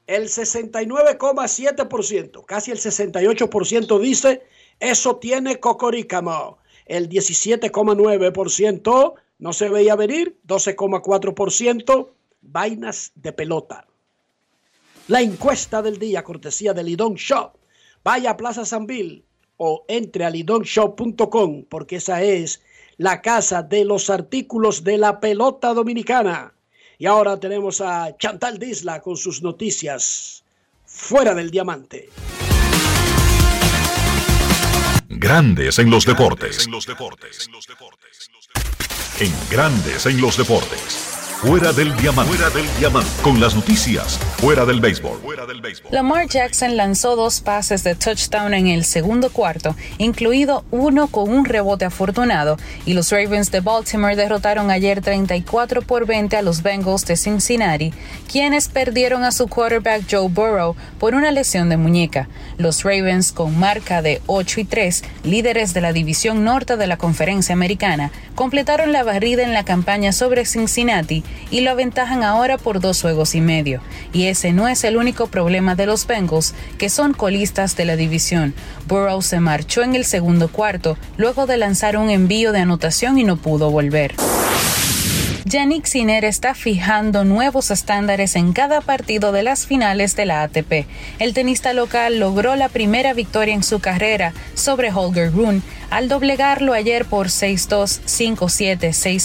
el 69,7%, casi el 68% dice, eso tiene cocoricamo. El 17,9% no se veía venir, 12,4%, vainas de pelota. La encuesta del día, cortesía de Lidón Shop. Vaya a Plaza Sanville o entre a lidonshop.com porque esa es la casa de los artículos de la pelota dominicana. Y ahora tenemos a Chantal Disla con sus noticias fuera del diamante. Grandes en los deportes. En Grandes en los deportes. Fuera del diamante. Fuera del diamante. Con las noticias. Fuera del béisbol. Lamar Jackson lanzó dos pases de touchdown en el segundo cuarto, incluido uno con un rebote afortunado, y los Ravens de Baltimore derrotaron ayer 34 por 20 a los Bengals de Cincinnati, quienes perdieron a su quarterback Joe Burrow por una lesión de muñeca. Los Ravens, con marca de 8 y 3, líderes de la división norte de la conferencia americana, completaron la barrida en la campaña sobre Cincinnati y lo aventajan ahora por dos juegos y medio. Y ese no es el único problema de los Bengals, que son colistas de la división. Burrow se marchó en el segundo cuarto, luego de lanzar un envío de anotación y no pudo volver. Yannick Sinner está fijando nuevos estándares en cada partido de las finales de la ATP. El tenista local logró la primera victoria en su carrera sobre Holger Rune al doblegarlo ayer por 6-2, 5-7,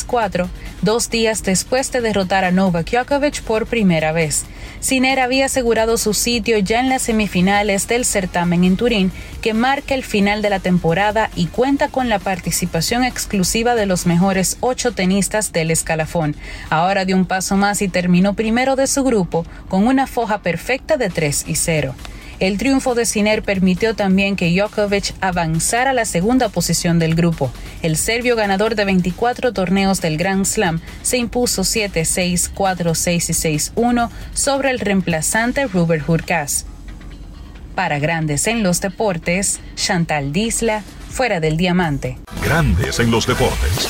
6-4, dos días después de derrotar a Novak Djokovic por primera vez. Sinner había asegurado su sitio ya en las semifinales del certamen en Turín, que marca el final de la temporada y cuenta con la participación exclusiva de los mejores ocho tenistas del escalafón. Ahora dio un paso más y terminó primero de su grupo con una foja perfecta de 3 y 0. El triunfo de Sinner permitió también que Djokovic avanzara a la segunda posición del grupo. El serbio ganador de 24 torneos del Grand Slam se impuso 7-6, 4-6 y 6-1 sobre el reemplazante Robert Hurkacz. Para Grandes en los Deportes, Chantal Disla, fuera del diamante. Grandes en los deportes.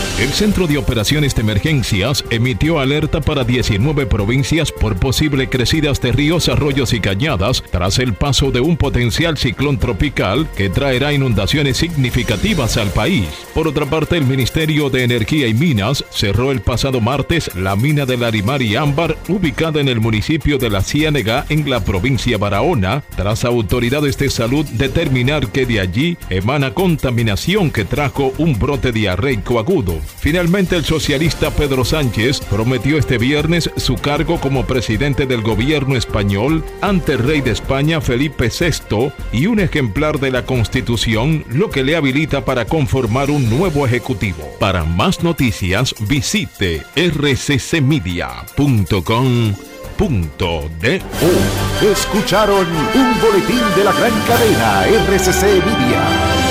El Centro de Operaciones de Emergencias emitió alerta para 19 provincias por posible crecidas de ríos, arroyos y cañadas tras el paso de un potencial ciclón tropical que traerá inundaciones significativas al país. Por otra parte, el Ministerio de Energía y Minas cerró el pasado martes la mina de Larimar y Ámbar ubicada en el municipio de La Ciénega en la provincia Barahona, tras autoridades de salud determinar que de allí emana contaminación que trajo un brote diarreico agudo. Finalmente, el socialista Pedro Sánchez prometió este viernes su cargo como presidente del gobierno español ante el rey de España Felipe VI y un ejemplar de la Constitución, lo que le habilita para conformar un nuevo ejecutivo. Para más noticias, visite rccmedia.com.do. Escucharon un boletín de la gran cadena RCC Media.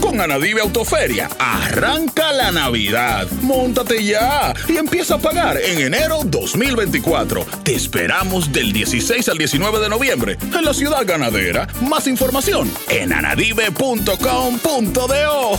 Con Anadive Autoferia, arranca la Navidad. Móntate ya y empieza a pagar en enero 2024. Te esperamos del 16 al 19 de noviembre en la ciudad ganadera. Más información en anadive.com.do.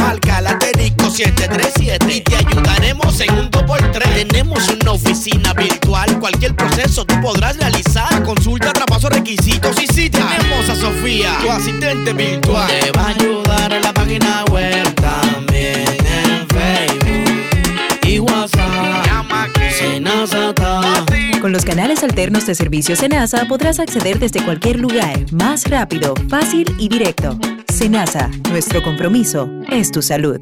Marca la asterisco 737 y te ayudaremos en un 2x3. Tenemos una oficina virtual, cualquier proceso tú podrás realizar. Consulta, traspaso, requisitos y si tenemos a Sofía, tu asistente virtual. Te va a ayudar en la página web también en Facebook y WhatsApp. Llama que. Con los canales alternos de servicio Senasa podrás acceder desde cualquier lugar, más rápido, fácil y directo. Senasa, nuestro compromiso es tu salud.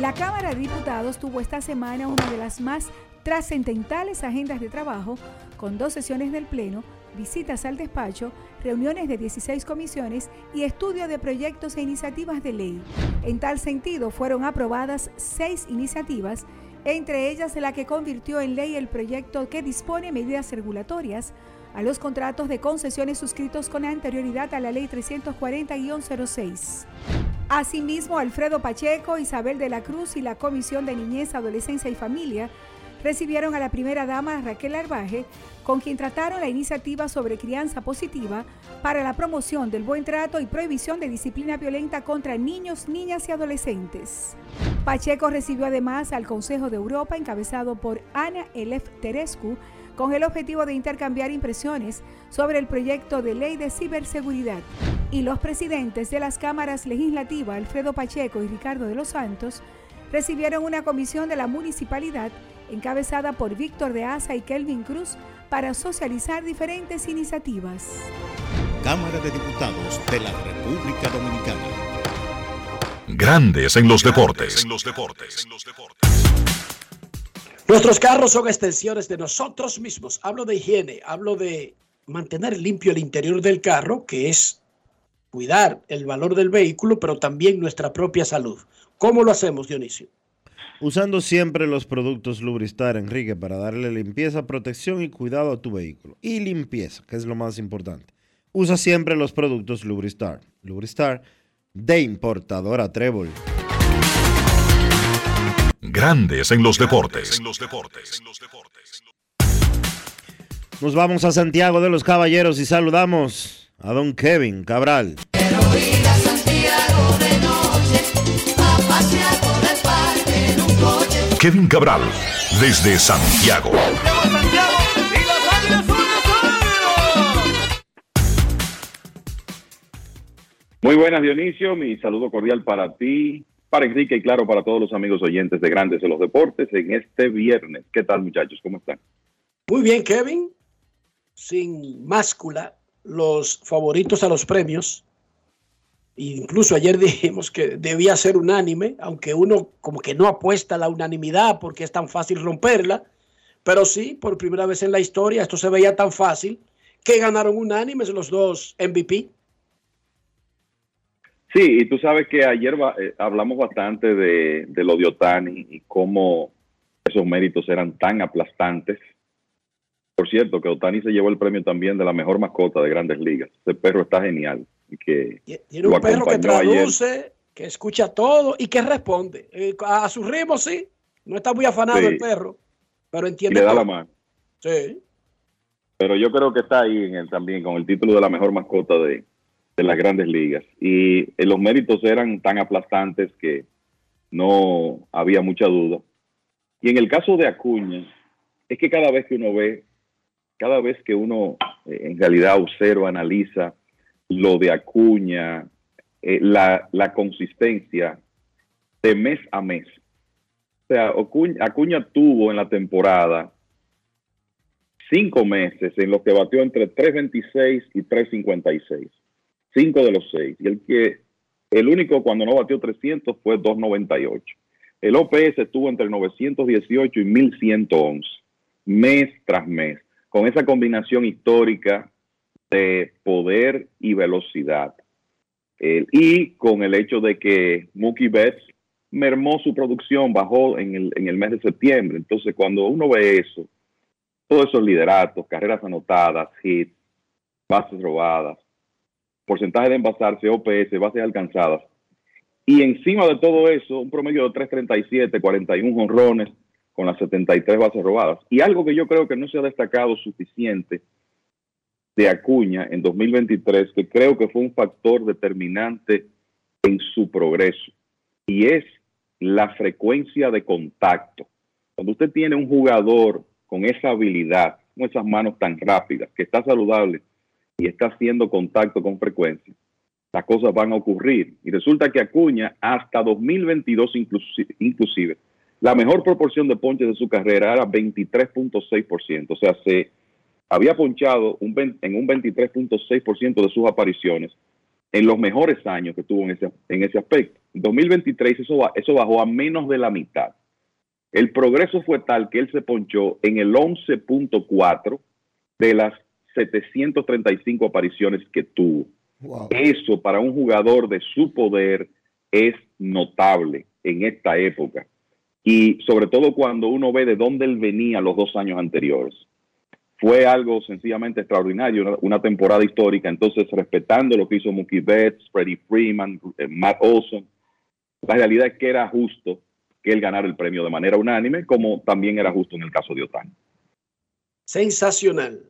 La Cámara de Diputados tuvo esta semana una de las más trascendentales agendas de trabajo, con dos sesiones del Pleno, visitas al despacho, reuniones de 16 comisiones y estudio de proyectos e iniciativas de ley. En tal sentido, fueron aprobadas seis iniciativas, entre ellas la que convirtió en ley el proyecto que dispone medidas regulatorias a los contratos de concesiones suscritos con anterioridad a la Ley 340-06. Asimismo, Alfredo Pacheco, Isabel de la Cruz y la Comisión de Niñez, Adolescencia y Familia recibieron a la primera dama Raquel Arbaje, con quien trataron la iniciativa sobre crianza positiva para la promoción del buen trato y prohibición de disciplina violenta contra niños, niñas y adolescentes. Pacheco recibió además al Consejo de Europa encabezado por Ana Elef Terescu con el objetivo de intercambiar impresiones sobre el proyecto de ley de ciberseguridad. Y los presidentes de las cámaras legislativas, Alfredo Pacheco y Ricardo de los Santos, recibieron una comisión de la municipalidad encabezada por Víctor de Asa y Kelvin Cruz para socializar diferentes iniciativas. Cámara de Diputados de la República Dominicana. Grandes en los deportes. Nuestros carros son extensiones de nosotros mismos. Hablo de higiene, hablo de mantener limpio el interior del carro, que es cuidar el valor del vehículo, pero también nuestra propia salud. ¿Cómo lo hacemos, Dionisio? Usando siempre los productos Lubristar, Enrique, para darle limpieza, protección y cuidado a tu vehículo. Y limpieza, que es lo más importante. Usa siempre los productos Lubristar. Lubristar de importadora Trébol. Grandes en los deportes. Nos vamos a Santiago de los Caballeros y saludamos a don Kevin Cabral. Kevin Cabral, desde Santiago. Muy buenas, Dionisio. Mi saludo cordial para ti, para Enrique y claro, para todos los amigos oyentes de Grandes de los Deportes en este viernes. ¿Qué tal, muchachos? ¿Cómo están? Muy bien, Kevin. Sin máscula, los favoritos a los premios Incluso ayer dijimos que debía ser unánime, aunque uno como que no apuesta a la unanimidad porque es tan fácil romperla. Pero sí, por primera vez en la historia, esto se veía tan fácil que ganaron unánimes los dos MVP. Sí, y tú sabes que ayer eh, hablamos bastante de, de lo de Otani y cómo esos méritos eran tan aplastantes. Por cierto, que Otani se llevó el premio también de la mejor mascota de Grandes Ligas. Ese perro está genial. Y que Tiene lo un perro que ayer. traduce, que escucha todo y que responde. Eh, a, su ritmo, sí. No está muy afanado Sí. el perro, pero y entiende le da todo. la mano. Sí. Pero yo creo que está ahí en el, también con el título de la mejor mascota de, de las grandes ligas. Y eh, los méritos eran tan aplastantes que no había mucha duda. Y en el caso de Acuña, es que cada vez que uno ve, cada vez que uno eh, en realidad observa, analiza lo de Acuña, eh, la, la consistencia de mes a mes. O sea, Acuña, Acuña tuvo en la temporada cinco meses en los que batió entre 3.26 y 3.56. Cinco de los seis. Y el que el único cuando no batió 300 fue 2.98. El OPS estuvo entre 918 y 1.111, mes tras mes, con esa combinación histórica de poder y velocidad. Eh, y con el hecho de que Mookie Betts mermó su producción, bajó en el, en el mes de septiembre. Entonces, cuando uno ve eso, todos esos lideratos, carreras anotadas, hits, bases robadas, porcentaje de envasarse, OPS, bases alcanzadas. Y encima de todo eso, un promedio de 337, 41 honrones con las 73 bases robadas. Y algo que yo creo que no se ha destacado suficiente de Acuña en 2023, que creo que fue un factor determinante en su progreso, y es la frecuencia de contacto. Cuando usted tiene un jugador con esa habilidad, con esas manos tan rápidas, que está saludable y está haciendo contacto con frecuencia, las cosas van a ocurrir. Y resulta que Acuña, hasta 2022 inclusi- inclusive, la mejor proporción de ponches de su carrera era 23.6%. O sea, se había ponchado un, vein- en un 23.6% de sus apariciones en los mejores años que tuvo en ese, en ese aspecto. En 2023 eso, eso bajó a menos de la mitad. El progreso fue tal que él se ponchó en el 11.4 de las 735 apariciones que tuvo. Eso para un jugador de su poder es notable en esta época. Y sobre todo cuando uno ve de dónde él venía los dos años anteriores. Fue algo sencillamente extraordinario, una, temporada histórica. Entonces, respetando lo que hizo Mookie Betts, Freddie Freeman, eh, Matt Olson, la realidad es que era justo que él ganara el premio de manera unánime, como también era justo en el caso de Otani. Sensacional.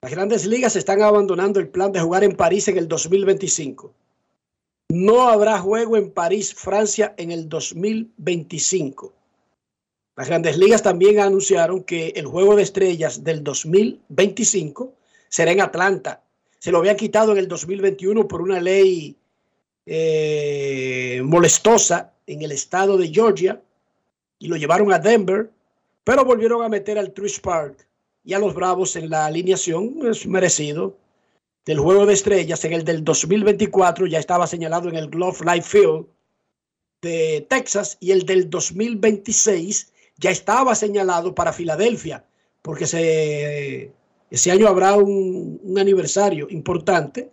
Las grandes ligas están abandonando el plan de jugar en París en el 2025. No habrá juego en París, Francia, en el 2025. Las grandes ligas también anunciaron que el juego de estrellas del 2025 será en Atlanta. Se lo habían quitado en el 2021 por una ley eh, molestosa en el estado de Georgia y lo llevaron a Denver, pero volvieron a meter al Truist Park y a los Bravos en la alineación, es merecido, del juego de estrellas. En el del 2024 ya estaba señalado en el Glove Life Field de Texas y el del 2026 ya estaba señalado para Filadelfia, porque se, ese año habrá un, un aniversario importante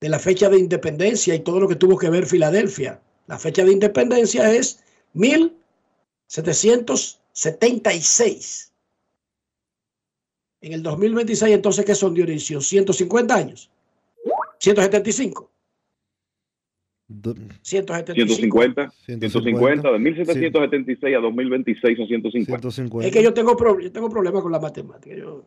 de la fecha de independencia y todo lo que tuvo que ver Filadelfia. La fecha de independencia es 1776. En el 2026, entonces, ¿qué son, Dionisio? ¿150 años? ¿175? 175. 150, 150, de 1776 a 2026 son 150. Es que yo tengo, pro- yo tengo problemas con la matemática. Yo,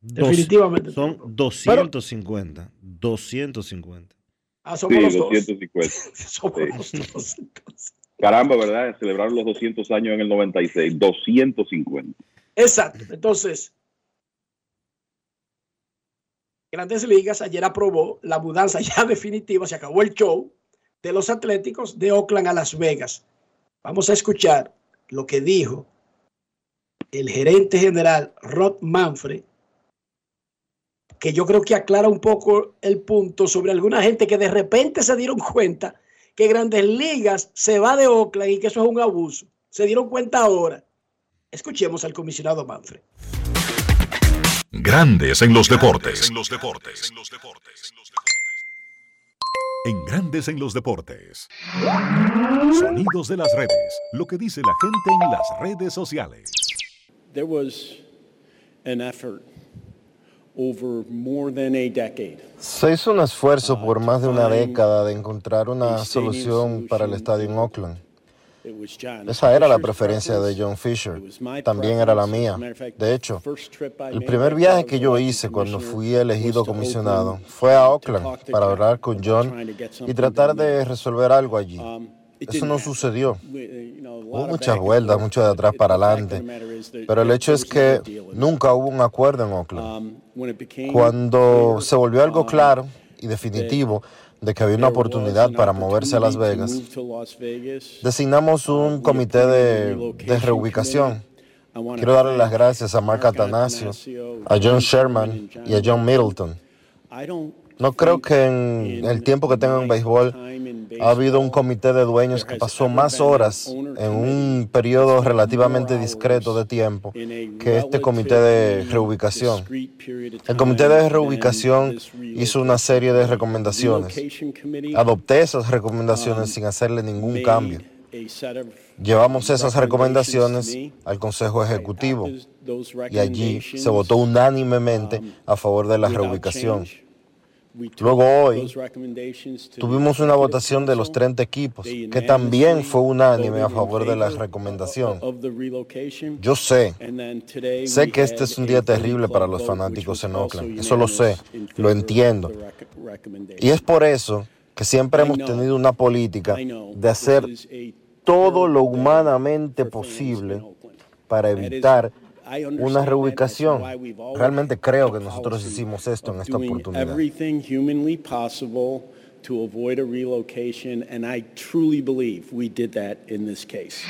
Dos- definitivamente. Son 250. 250. Ah, somos Sí, los dos. 250. Somos Sí. los dos. Caramba, ¿verdad? Celebraron los 200 años en el 96. 250. Exacto. Entonces, Grandes Ligas ayer aprobó la mudanza ya definitiva, se acabó el show de los Atléticos de Oakland a Las Vegas. Vamos a escuchar lo que dijo el gerente general Rod Manfred, que yo creo que aclara un poco el punto sobre alguna gente que de repente se dieron cuenta que Grandes Ligas se va de Oakland y que eso es un abuso. Se dieron cuenta ahora. Escuchemos al comisionado Manfred. Grandes en los deportes. En los deportes. En Grandes en los deportes. Sonidos de las redes. Lo que dice la gente en las redes sociales. There was an effort over more than a decade. Se hizo un esfuerzo por más de una década de encontrar una solución para el estadio en Oakland. Esa era la preferencia de John Fisher. También era la mía. De hecho, el primer viaje que yo hice cuando fui elegido comisionado fue a Oakland para hablar con John y tratar de resolver algo allí. Eso no sucedió. Hubo muchas vueltas, mucho de atrás para adelante. Pero el hecho es que nunca hubo un acuerdo en Oakland. Cuando se volvió algo claro y definitivo de que había una oportunidad para moverse a Las Vegas, designamos un comité de, reubicación. Quiero darle las gracias a Mark Atanasio, a John Sherman y a John Middleton. No creo que en el tiempo que tengo en béisbol ha habido un comité de dueños que pasó más horas en un periodo relativamente discreto de tiempo que este comité de reubicación. El comité de reubicación hizo una serie de recomendaciones. Adopté esas recomendaciones sin hacerle ningún cambio. Llevamos esas recomendaciones al Consejo Ejecutivo y allí se votó unánimemente a favor de la reubicación. Luego hoy tuvimos una votación de los 30 equipos que también fue unánime a favor de la recomendación. Yo sé, sé que este es un día terrible para los fanáticos en Oakland, eso lo sé, lo entiendo. Y es por eso que siempre hemos tenido una política de hacer todo lo humanamente posible para evitar una reubicación. Realmente creo que nosotros hicimos esto en esta oportunidad. Everything humanly possible to avoid a relocation, and I truly believe we did that in this case.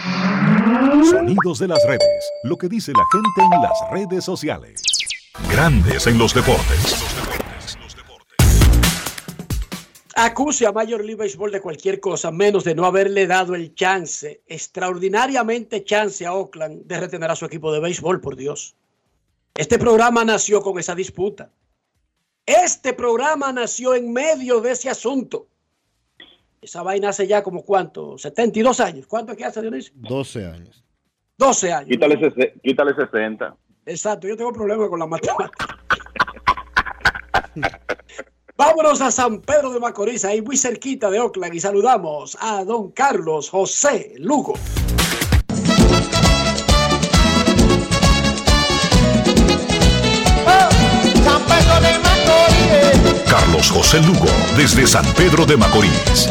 Sonidos de las redes. Lo que dice la gente en las redes sociales. Grandes en los deportes. Acuse a Major League Baseball de cualquier cosa, menos de no haberle dado el chance, extraordinariamente chance a Oakland de retener a su equipo de béisbol, por Dios. Este programa nació con esa disputa. Este programa nació en medio de ese asunto. Esa vaina hace ya como cuánto, 72 años. ¿Cuánto es que hace, Dionisio? 12 años. 12 años. Quítale, quítale 60. Exacto, yo tengo problemas con la matemática. Vámonos a San Pedro de Macorís, ahí muy cerquita de Oakland, y saludamos a don Carlos José Lugo. San Pedro de Macorís. Carlos José Lugo, desde San Pedro de Macorís.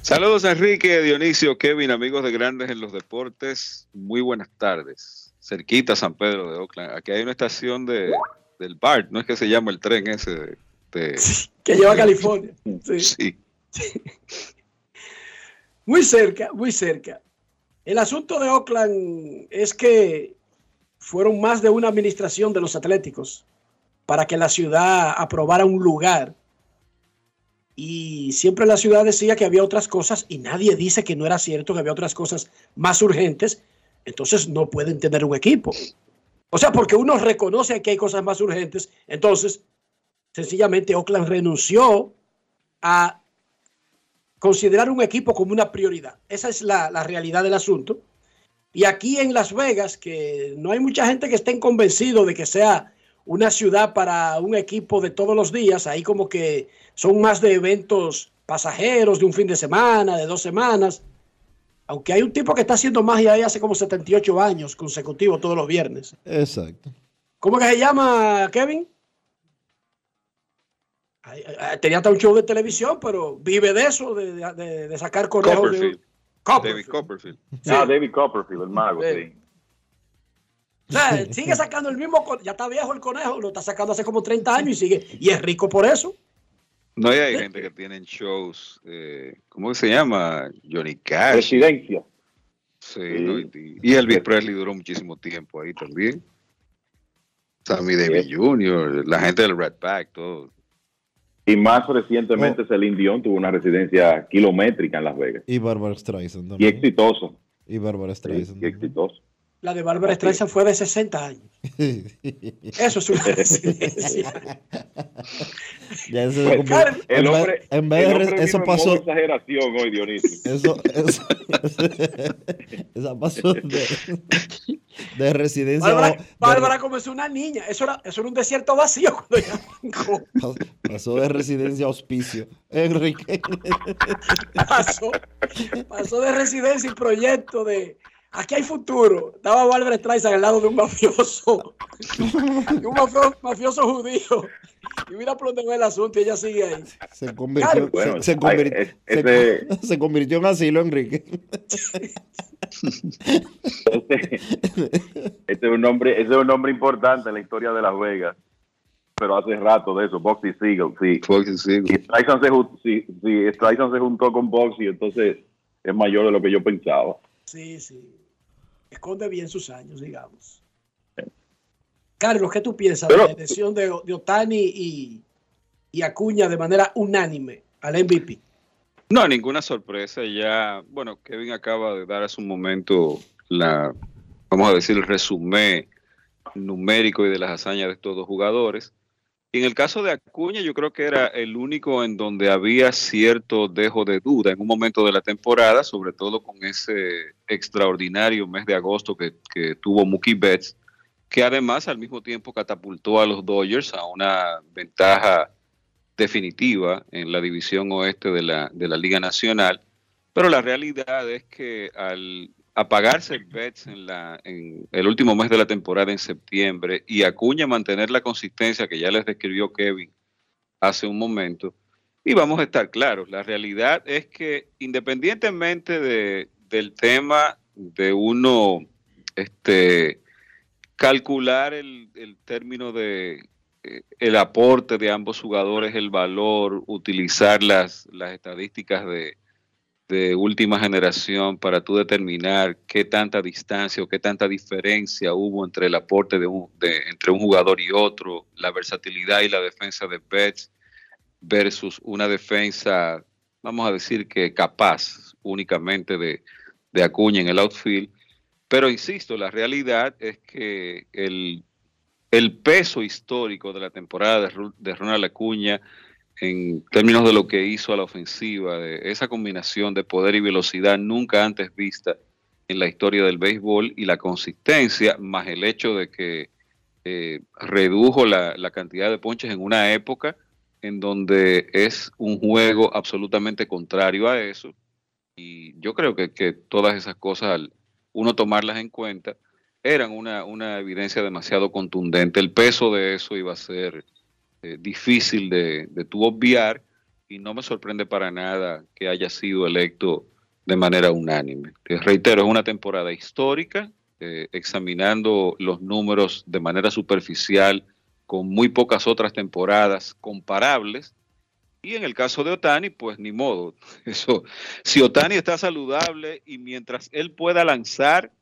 Saludos Enrique, Dionisio, Kevin, amigos de Grandes en los Deportes. Muy buenas tardes. Cerquita San Pedro de Oakland. Aquí hay una estación de, del BART, no es que se llama el tren ese de... de- Que lleva a California. Sí. Sí. Muy cerca, muy cerca. El asunto de Oakland es que fueron más de una administración de los Atléticos para que la ciudad aprobara un lugar. Y siempre la ciudad decía que había otras cosas y nadie dice que no era cierto, que había otras cosas más urgentes. Entonces no pueden tener un equipo. O sea, porque uno reconoce que hay cosas más urgentes, entonces sencillamente Oakland renunció a considerar un equipo como una prioridad. Esa es la, la realidad del asunto. Y aquí en Las Vegas, que no hay mucha gente que estén convencido de que sea una ciudad para un equipo de todos los días, ahí como que son más de eventos pasajeros de un fin de semana, de dos semanas. Aunque hay un tipo que está haciendo magia ahí hace como 78 años consecutivos todos los viernes. Exacto. ¿Cómo que se llama, Kevin? Tenía hasta un show de televisión, pero vive de eso, de, de- de sacar correos. de- Copperfield. David Copperfield. Ah, David Copperfield, el mago, Sí. sí. O sea, sigue sacando el mismo, ya está viejo el conejo, lo está sacando hace como 30 años y sigue, y es rico por eso. No y hay gente que tienen shows, eh, ¿cómo que se llama? Johnny Cash. Residencia. Sí, ¿no? y, y Elvis Presley duró muchísimo tiempo ahí también. Sammy Davis Jr., la gente del Red Pack, todo. Y más recientemente, Celine Dion tuvo una residencia kilométrica en Las Vegas. Y Barbara Streisand Y también. exitoso. Y Barbara Streisand. Y exitoso. La de Barbara Streisand fue de 60 años. Eso es una residencia. Ya ese Pues, como- el en vez- hombre, en vez de el re- hombre eso pasó exageración hoy, Dionisio. eso, eso- esa pasó de, de residencia Bárbara, de- Bárbara comenzó una niña. Eso era, eso era un desierto vacío cuando ella arrancó. pasó de residencia a hospicio Enrique Pasó, pasó de residencia y proyecto de aquí hay futuro. Estaba Bárbara Streisand al lado de un mafioso, de un mafio- mafioso judío. Y mira por dónde va el asunto y ella sigue ahí. se convirtió, Claro. se, convirtió, ay, se- convirtió en asilo Enrique Este, este es un nombre, ese es un nombre importante en la historia de Las Vegas. Pero hace rato de eso, Boxy Siegel, sí. Foxy Siegel. Y sí, sí, se juntó con Boxy, entonces es mayor de lo que yo pensaba. Sí, sí. Esconde bien sus años, digamos. Carlos, ¿qué tú piensas de la elección de, de Otani y, y Acuña de manera unánime al MVP? No, ninguna sorpresa. Ya, bueno, Kevin acaba de dar hace un momento la, vamos a decir, el resumen numérico y de las hazañas de estos dos jugadores. En el caso de Acuña, yo creo que era el único en donde había cierto dejo de duda en un momento de la temporada, sobre todo con ese extraordinario mes de agosto que, que tuvo Mookie Betts, que además al mismo tiempo catapultó a los Dodgers a una ventaja definitiva en la división oeste de la, de la Liga Nacional. Pero la realidad es que al apagarse Betts en, la, en el último mes de la temporada en septiembre y Acuña mantener la consistencia que ya les describió Kevin hace un momento, y vamos a estar claros, la realidad es que independientemente de, del tema de uno este, calcular el, el término de eh, el aporte de ambos jugadores, el valor, utilizar las, las estadísticas de, de última generación para tú determinar qué tanta distancia o qué tanta diferencia hubo entre el aporte de un, de, entre un jugador y otro, la versatilidad y la defensa de Betts versus una defensa, vamos a decir que capaz únicamente de, de Acuña en el outfield. Pero insisto, la realidad es que el, el peso histórico de la temporada de, Ronald Acuña en términos de lo que hizo a la ofensiva, de esa combinación de poder y velocidad nunca antes vista en la historia del béisbol y la consistencia, más el hecho de que eh, redujo la, la cantidad de ponches en una época en donde es un juego absolutamente contrario a eso. Y yo creo que, que todas esas cosas, al uno tomarlas en cuenta, eran una, una evidencia demasiado contundente. El peso de eso iba a ser eh, difícil de, de tú obviar y no me sorprende para nada que haya sido electo de manera unánime. Te reitero, es una temporada histórica, eh, examinando los números de manera superficial con muy pocas otras temporadas comparables. Y en el caso de Otani, pues ni modo. Eso, si Otani está saludable y mientras él pueda lanzar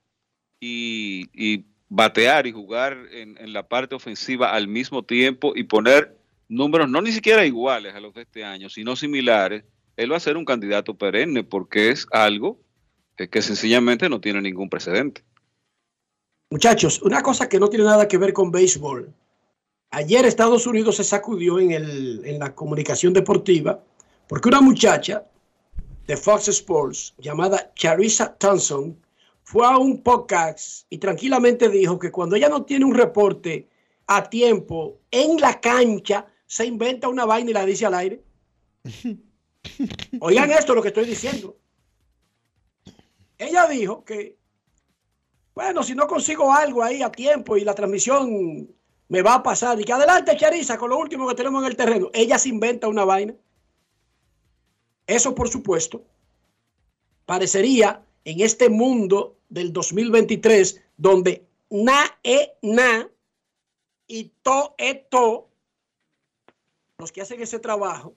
y, y batear y jugar en, en la parte ofensiva al mismo tiempo y poner números no ni siquiera iguales a los de este año, sino similares, él va a ser un candidato perenne porque es algo que, sencillamente no tiene ningún precedente. Muchachos, una cosa que no tiene nada que ver con béisbol. Ayer Estados Unidos se sacudió en, el, en la comunicación deportiva porque una muchacha de Fox Sports llamada Charissa Thompson fue a un podcast y tranquilamente dijo que cuando ella no tiene un reporte a tiempo en la cancha, se inventa una vaina y la dice al aire. Oigan esto lo que estoy diciendo. Ella dijo que, bueno, si no consigo algo ahí a tiempo y la transmisión me va a pasar, y que adelante, Charisa, con lo último que tenemos en el terreno, ella se inventa una vaina. Eso, por supuesto, parecería en este mundo del 2023, donde na e na y to e to, los que hacen ese trabajo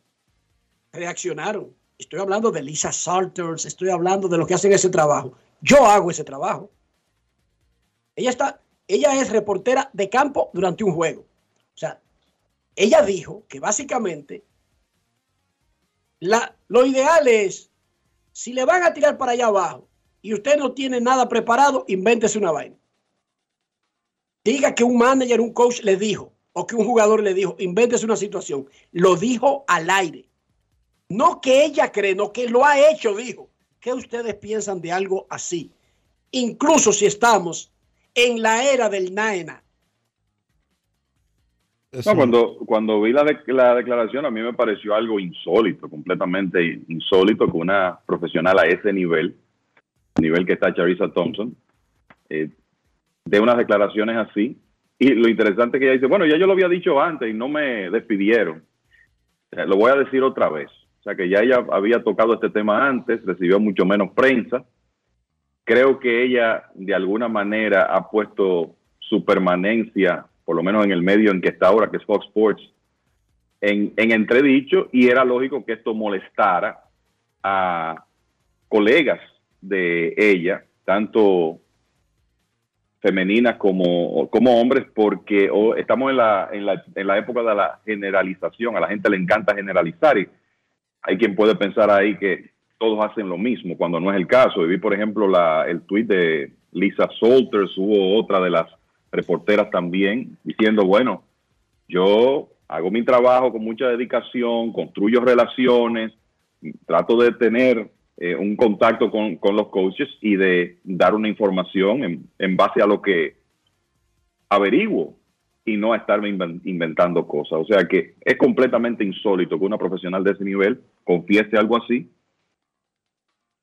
reaccionaron. Estoy hablando de Lisa Salters, estoy hablando de los que hacen ese trabajo. Yo hago ese trabajo. Ella está, ella es reportera de campo durante un juego. O sea, ella dijo que básicamente la, lo ideal es, si le van a tirar para allá abajo y usted no tiene nada preparado, invéntese una vaina. Diga que un manager, un coach le dijo, o que un jugador le dijo, invéntese una situación. Lo dijo al aire. No que ella cree, no que lo ha hecho, dijo. ¿Qué ustedes piensan de algo así? Incluso si estamos en la era del Naena. No, cuando, cuando vi la, de- la declaración, a mí me pareció algo insólito, completamente insólito que una profesional a ese nivel, nivel que está Charissa Thompson, eh, de unas declaraciones así. Y lo interesante que ella dice, bueno, ya yo lo había dicho antes y no me despidieron. Lo voy a decir otra vez. O sea, que ya ella había tocado este tema antes, recibió mucho menos prensa. Creo que ella de alguna manera ha puesto su permanencia, por lo menos en el medio en que está ahora, que es Fox Sports, en, en entredicho y era lógico que esto molestara a colegas de ella, tanto femeninas como, como hombres, porque estamos en la, en, la, en la época de la generalización, a la gente le encanta generalizar y hay quien puede pensar ahí que todos hacen lo mismo, cuando no es el caso. Y vi, por ejemplo, la, el tuit de Lisa Salters, hubo otra de las reporteras también, diciendo, bueno, yo hago mi trabajo con mucha dedicación, construyo relaciones, trato de tener eh, un contacto con, con los coaches y de dar una información en, en base a lo que averiguo y no a estarme inven- inventando cosas. O sea que es completamente insólito que una profesional de ese nivel confiese algo así.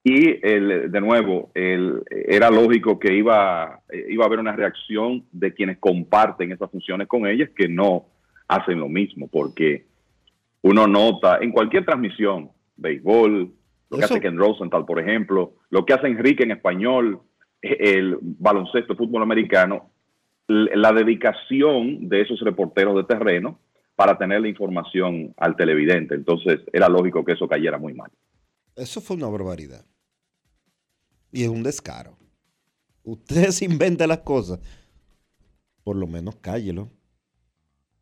Y el, de nuevo, el, era lógico que iba, eh, iba a haber una reacción de quienes comparten esas funciones con ellas que no hacen lo mismo, porque uno nota en cualquier transmisión, béisbol, lo que Eso- hace Ken Rosenthal, por ejemplo, lo que hace Enrique en español, eh, el baloncesto, el fútbol americano, la dedicación de esos reporteros de terreno para tener la información al televidente. Entonces, era lógico que eso cayera muy mal. Eso fue una barbaridad. Y es un descaro. Usted se inventa las cosas. Por lo menos cállelo.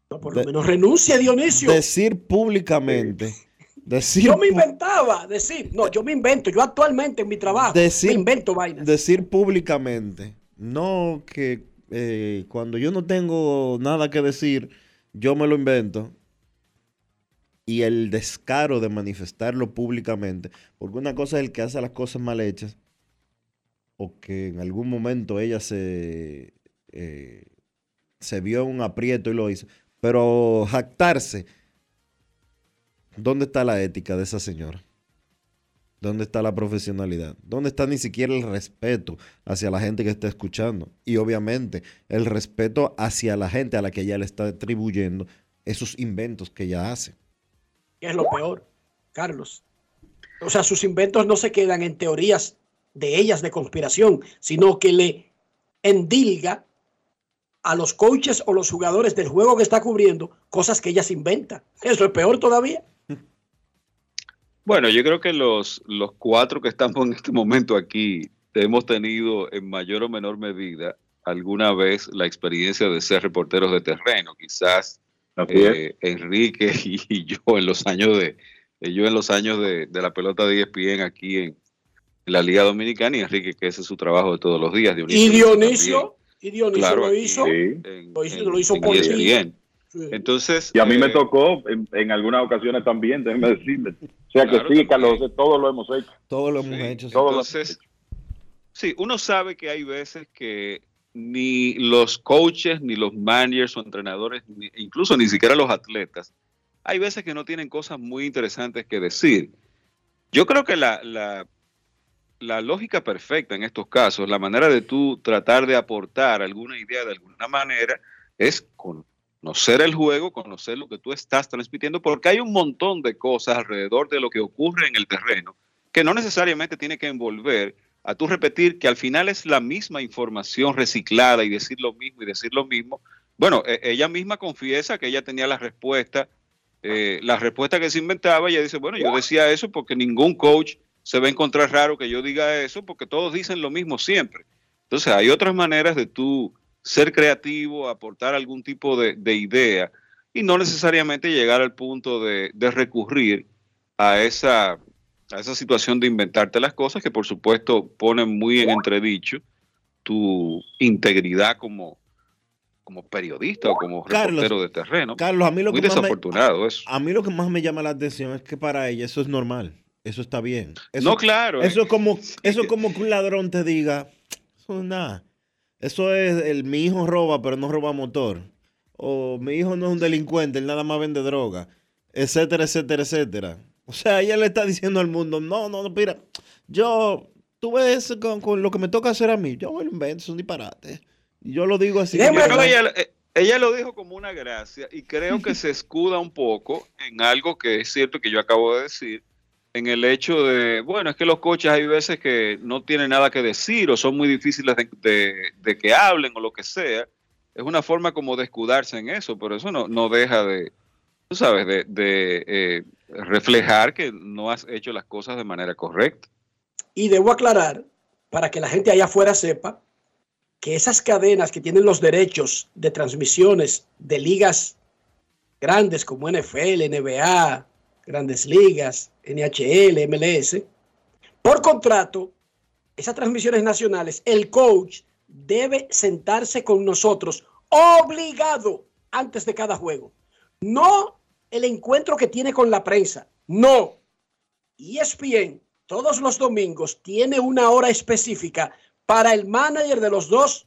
Por lo menos renuncia, Dionisio. Decir públicamente. Decir, Yo me inventaba, decir, no, yo me invento, yo actualmente en mi trabajo Decir- me invento vainas. decir públicamente. No que eh, cuando yo no tengo nada que decir, yo me lo invento. Y el descaro de manifestarlo públicamente. Porque una cosa es el que hace las cosas mal hechas. O que en algún momento ella se, eh, se vio en un aprieto y lo hizo. Pero jactarse. ¿Dónde está la ética de esa señora? ¿Dónde está la profesionalidad? ¿Dónde está ni siquiera el respeto hacia la gente que está escuchando? Y obviamente el respeto hacia la gente a la que ella le está atribuyendo esos inventos que ella hace. que es lo peor, Carlos. O sea, sus inventos no se quedan en teorías de ellas de conspiración, sino que le endilga a los coaches o los jugadores del juego que está cubriendo cosas que ellas inventan. Eso es peor todavía. Bueno, yo creo que los, los cuatro que estamos en este momento aquí hemos tenido en mayor o menor medida alguna vez la experiencia de ser reporteros de terreno. Quizás eh, Enrique y, yo en los años de eh, yo en los años de, de la pelota de ESPN aquí en, la Liga Dominicana y Enrique que ese es su trabajo de todos los días. Y Dionisio, y Dionisio Claro, lo hizo, en- lo hizo, en- lo hizo en por. ESPN. Entonces, Y a mí me eh, tocó en, en algunas ocasiones también, déjeme decirle. O sea Claro, que sí, Carlos, todo lo hemos hecho. Todo lo hemos Sí, hecho. Todo lo- Entonces, sí, uno sabe que hay veces que ni los coaches, ni los managers o entrenadores, ni- incluso ni siquiera los atletas, hay veces que no tienen cosas muy interesantes que decir. Yo creo que la, la, la lógica perfecta en estos casos, la manera de tú tratar de aportar alguna idea de alguna manera, es conocer el juego, conocer lo que tú estás transmitiendo, porque hay un montón de cosas alrededor de lo que ocurre en el terreno que no necesariamente tiene que envolver a tú repetir que al final es la misma información reciclada y decir lo mismo y decir lo mismo. Bueno, e- ella misma confiesa que ella tenía la respuesta, eh, la respuesta que se inventaba. Ella dice, bueno, yo decía eso porque ningún coach se va a encontrar raro que yo diga eso, porque todos dicen lo mismo siempre. Entonces, hay otras maneras de tú ser creativo, aportar algún tipo de, de idea y no necesariamente llegar al punto de, de recurrir a esa, a esa situación de inventarte las cosas que por supuesto ponen muy en entredicho tu integridad como, como periodista o como Carlos, reportero de terreno. Carlos, a mí lo muy que más me- desafortunado eso. A mí lo que más me llama la atención es que para ella eso es normal. Eso está bien. Eso, No, claro, Eso eh. es como, eso es como que un ladrón te diga, eso es nada. Eso es el mi hijo roba, pero no roba motor. O mi hijo no es un delincuente, él nada más vende droga. Etcétera, etcétera, etcétera. O sea, ella le está diciendo al mundo, no, no, no, mira, yo, tú ves con, con lo que me toca hacer a mí, yo me lo invento, es un disparate. Y Yo lo digo así. Yo creo que ella, ella lo dijo como una gracia y creo que se escuda un poco en algo que es cierto que yo acabo de decir, en el hecho de, bueno, es que los coches hay veces que no tienen nada que decir o son muy difíciles de, que hablen o lo que sea. Es una forma como de escudarse en eso, pero eso no, no deja de, tú sabes, de, de, eh, reflejar que no has hecho las cosas de manera correcta. Y debo aclarar, para que la gente allá afuera sepa, que esas cadenas que tienen los derechos de transmisiones de ligas grandes como NFL, NBA, Grandes Ligas, NHL, MLS, por contrato, esas transmisiones nacionales, el coach debe sentarse con nosotros obligado antes de cada juego. No el encuentro que tiene con la prensa, no. ESPN todos los domingos tiene una hora específica para el manager de los dos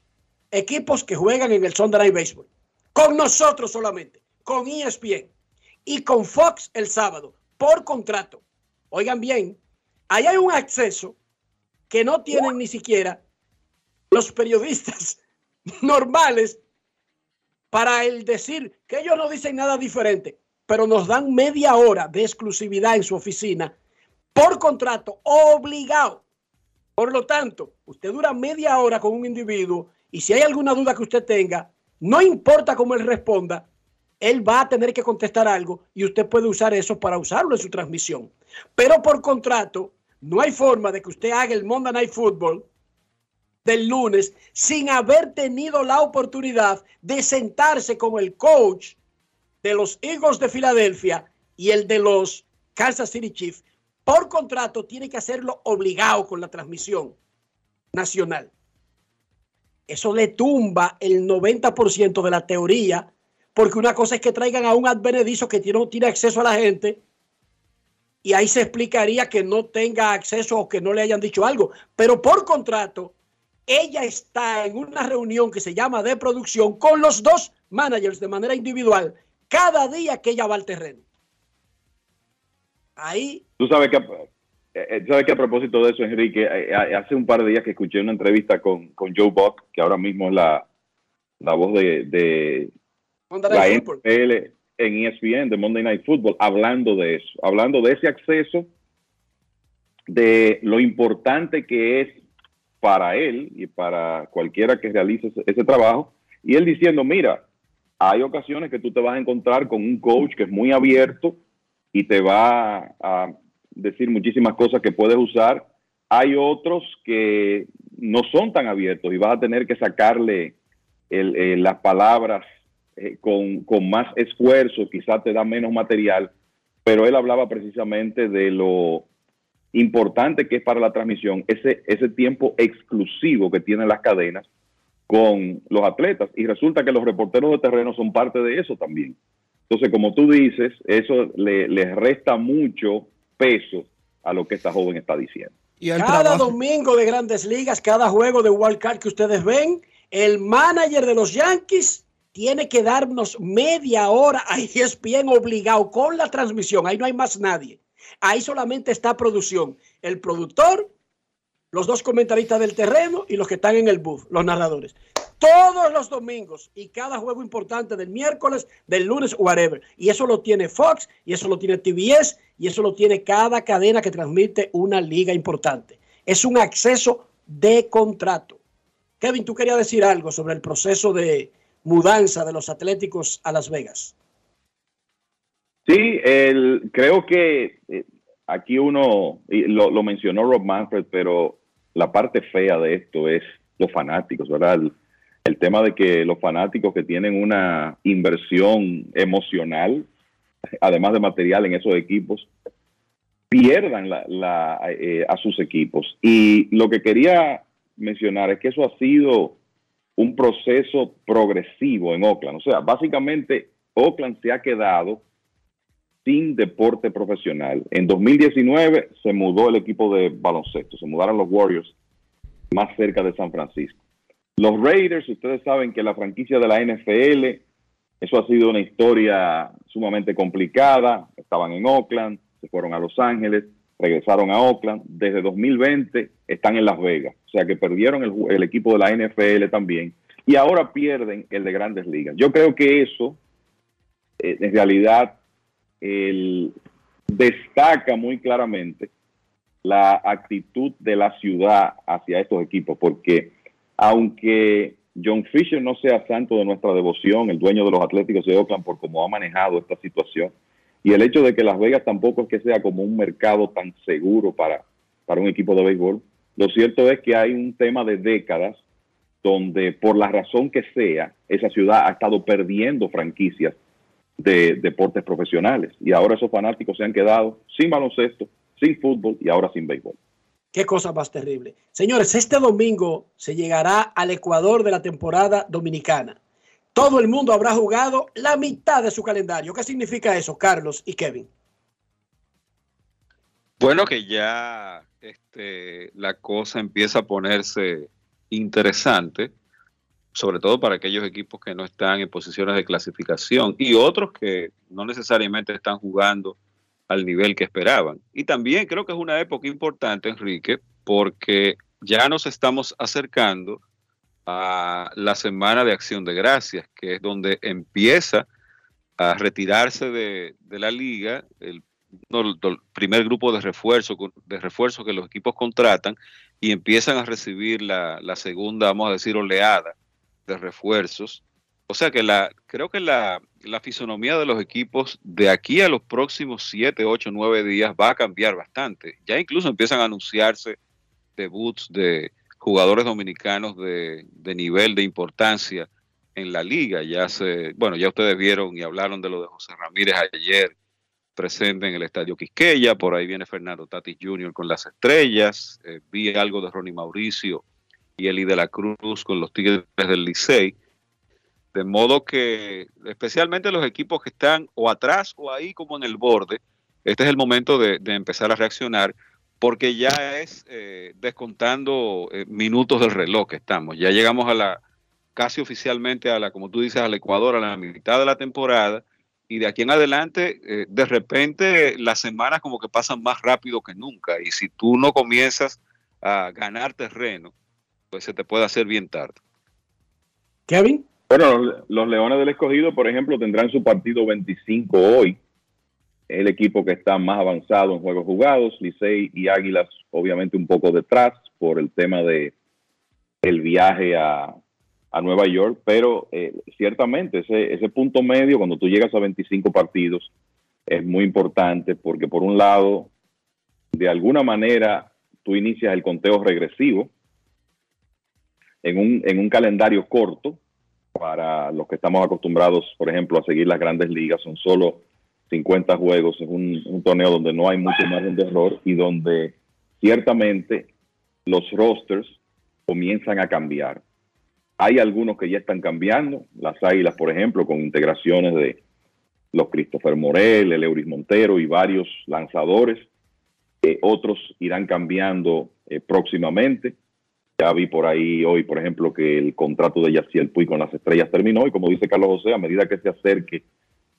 equipos que juegan en el Sunday Baseball. Con nosotros solamente, con ESPN y con Fox el sábado, por contrato. Oigan bien, ahí hay un acceso que no tienen ni siquiera los periodistas normales para el decir que ellos no dicen nada diferente, pero nos dan media hora de exclusividad en su oficina por contrato, obligado. Por lo tanto, usted dura media hora con un individuo y si hay alguna duda que usted tenga, no importa cómo él responda, él va a tener que contestar algo y usted puede usar eso para usarlo en su transmisión. Pero por contrato, no hay forma de que usted haga el Monday Night Football del lunes sin haber tenido la oportunidad de sentarse con el coach de los Eagles de Filadelfia y el de los Kansas City Chiefs. Por contrato tiene que hacerlo obligado con la transmisión nacional. Eso le tumba el 90% de la teoría, porque una cosa es que traigan a un advenedizo que tiene- no tiene acceso a la gente y ahí se explicaría que no tenga acceso o que no le hayan dicho algo. Pero por contrato, ella está en una reunión que se llama de producción con los dos managers de manera individual cada día que ella va al terreno. Ahí Tú sabes que, eh, eh, sabes que a propósito de eso, Enrique, eh, hace un par de días que escuché una entrevista con, con Joe Buck, que ahora mismo es la, la voz de Monday la Football. NFL en ESPN, de Monday Night Football, hablando de eso, hablando de ese acceso, de lo importante que es para él y para cualquiera que realice ese, ese trabajo, y él diciendo, mira, hay ocasiones que tú te vas a encontrar con un coach que es muy abierto y te va a decir muchísimas cosas que puedes usar. Hay otros que no son tan abiertos y vas a tener que sacarle el- eh, las palabras eh, con, con más esfuerzo, quizás te da menos material, pero él hablaba precisamente de lo importante que es para la transmisión ese, ese tiempo exclusivo que tienen las cadenas con los atletas. Y resulta que los reporteros de terreno son parte de eso también. Entonces, como tú dices, eso le, le resta mucho peso a lo que esta joven está diciendo. Cada domingo de grandes ligas, cada juego de Wild Card que ustedes ven, el manager de los Yankees tiene que darnos media hora a E ESPN obligado con la transmisión. Ahí no hay más nadie. Ahí solamente está producción. El productor, los dos comentaristas del terreno y los que están en el booth, los narradores. Todos los domingos y cada juego importante del miércoles, del lunes, whatever. Y eso lo tiene Fox, y eso lo tiene TBS, y eso lo tiene cada cadena que transmite una liga importante. Es un acceso de contrato. Kevin, tú querías decir algo sobre el proceso de mudanza de los Atléticos a Las Vegas. Sí, creo que eh, aquí uno, lo, mencionó Rob Manfred, pero la parte fea de esto es los fanáticos, ¿verdad? El, tema de que los fanáticos que tienen una inversión emocional, además de material en esos equipos, pierdan eh, a sus equipos. Y lo que quería mencionar es que eso ha sido un proceso progresivo en Oakland. O sea, básicamente Oakland se ha quedado sin deporte profesional. En 2019 se mudó el equipo de baloncesto, se mudaron los Warriors más cerca de San Francisco. Los Raiders, ustedes saben que la franquicia de la NFL, eso ha sido una historia sumamente complicada. Estaban en Oakland, se fueron a Los Ángeles, regresaron a Oakland. Desde 2020 están en Las Vegas. O sea que perdieron el, equipo de la NFL también. Y ahora pierden el de grandes ligas. Yo creo que eso, eh, en realidad, destaca muy claramente la actitud de la ciudad hacia estos equipos, porque aunque John Fisher no sea santo de nuestra devoción, el dueño de los Atléticos de Oakland, por cómo ha manejado esta situación, y el hecho de que Las Vegas tampoco es que sea como un mercado tan seguro para, para un equipo de béisbol, lo cierto es que hay un tema de décadas donde por la razón que sea, esa ciudad ha estado perdiendo franquicias de deportes profesionales. Y ahora esos fanáticos se han quedado sin baloncesto, sin fútbol y ahora sin béisbol. Qué cosa más terrible. Señores, este domingo se llegará al Ecuador de la temporada dominicana. Todo el mundo habrá jugado la mitad de su calendario. ¿Qué significa eso, Carlos y Kevin? Bueno, que ya este, la cosa empieza a ponerse interesante, sobre todo para aquellos equipos que no están en posiciones de clasificación y otros que no necesariamente están jugando al nivel que esperaban. Y también creo que es una época importante, Enrique, porque ya nos estamos acercando la Semana de Acción de Gracias, que es donde empieza a retirarse de, la liga el, primer grupo de refuerzo, de refuerzo que los equipos contratan y empiezan a recibir la, la segunda, vamos a decir, oleada de refuerzos o sea que la, creo que la, la fisonomía de los equipos de aquí a los próximos 7, 8, 9 días va a cambiar bastante. Ya incluso empiezan a anunciarse debuts de jugadores dominicanos de, de nivel de importancia en la liga. Ya se, bueno, ya ustedes vieron y hablaron de lo de José Ramírez ayer presente en el Estadio Quisqueya, por ahí viene Fernando Tatis Jr. con las estrellas, eh, vi algo de Ronnie Mauricio y Eli de la Cruz con los Tigres del Licey. De modo que, especialmente los equipos que están o atrás o ahí como en el borde, este es el momento de, de empezar a reaccionar porque ya es eh, descontando eh, minutos del reloj que estamos. Ya llegamos a la, casi oficialmente a la, como tú dices, al Ecuador, a la mitad de la temporada y de aquí en adelante, eh, de repente las semanas como que pasan más rápido que nunca y si tú no comienzas a ganar terreno, pues se te puede hacer bien tarde. Kevin. Bueno, los, los Leones del Escogido, por ejemplo, tendrán su partido 25 hoy. El equipo que está más avanzado en juegos jugados, Licey y Águilas, obviamente un poco detrás por el tema de el viaje a, a Nueva York, pero eh, ciertamente ese, ese punto medio, cuando tú llegas a 25 partidos, es muy importante porque por un lado, de alguna manera, tú inicias el conteo regresivo en un, en un calendario corto, para los que estamos acostumbrados, por ejemplo, a seguir las grandes ligas, son solo 50 juegos, es un, torneo donde no hay mucho margen de error y donde ciertamente los rosters comienzan a cambiar. Hay algunos que ya están cambiando, las Águilas, por ejemplo, con integraciones de los Christopher Morel, el Euris Montero y varios lanzadores. Eh, otros irán cambiando eh, próximamente. Ya vi por ahí hoy, por ejemplo, que el contrato de Yaciel Puy con las estrellas terminó y como dice Carlos José, a medida que se acerque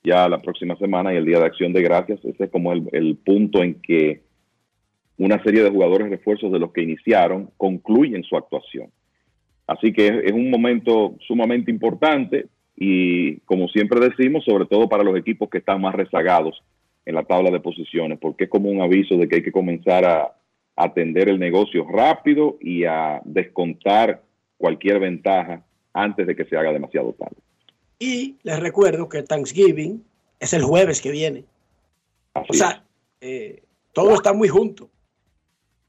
ya la próxima semana y el Día de Acción de Gracias, ese es como el, punto en que una serie de jugadores refuerzos de los que iniciaron concluyen su actuación. Así que es un momento sumamente importante y como siempre decimos, sobre todo para los equipos que están más rezagados en la tabla de posiciones, porque es como un aviso de que hay que comenzar a, atender el negocio rápido y a descontar cualquier ventaja antes de que se haga demasiado tarde. Y les recuerdo que Thanksgiving es el jueves que viene. o sea, eh, todo está muy junto.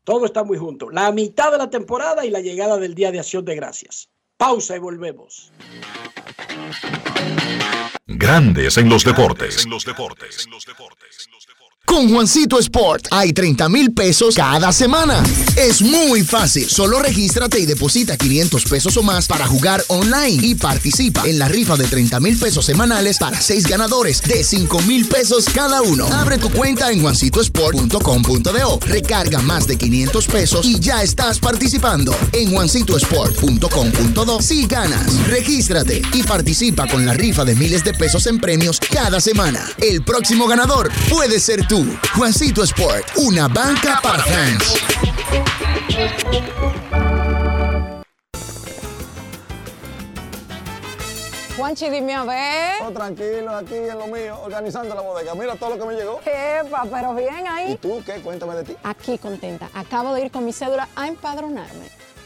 Todo está muy junto. La mitad de la temporada y la llegada del Día de Acción de Gracias. Pausa y volvemos. Grandes en los deportes. Con Juancito Sport hay 30 mil pesos cada semana. Es muy fácil. Solo regístrate y deposita 500 pesos o más para jugar online y participa en la rifa de 30 mil pesos semanales para seis ganadores de 5 mil pesos cada uno. Abre tu cuenta en juancitosport.com.do. Recarga más de 500 pesos y ya estás participando. En juancitosport.com.do. Si ganas, regístrate y participa con la rifa de miles de pesos en premios cada semana. El próximo ganador puede ser tú. Juancito Sport, una banca para fans. Juanchi, dime a ver. Oh, tranquilo, aquí en lo mío, organizando la bodega. Mira todo lo que me llegó. Epa, pero bien ahí. ¿Y tú qué? Cuéntame de ti. Aquí contenta. Acabo de ir con mi cédula a empadronarme.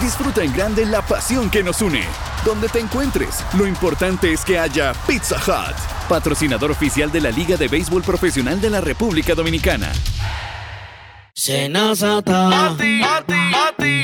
Disfruta en grande la pasión que nos une. Donde te encuentres, lo importante es que haya Pizza Hut, patrocinador oficial de la Liga de Béisbol Profesional de la República Dominicana. Senazata. Pati, pati, pati,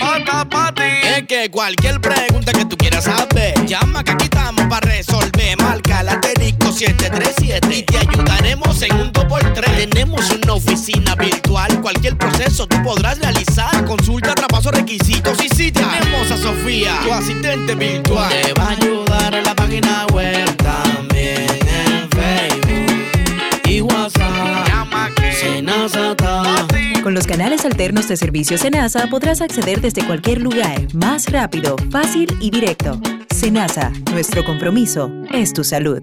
pati, pati, Es que cualquier pregunta que tú quieras saber, llama que aquí estamos para resolver. Marca la asterisco 737 y te ayudaremos en un 2x3. Tenemos una oficina virtual, cualquier proceso tú podrás realizar. Consulta, traspaso, requisitos y si tenemos a Sofía, tu asistente virtual. Te va a ayudar en la página web también en Facebook y WhatsApp. Llama que. Con los canales alternos de servicio Senasa podrás acceder desde cualquier lugar, más rápido, fácil y directo. Senasa, nuestro compromiso es tu salud.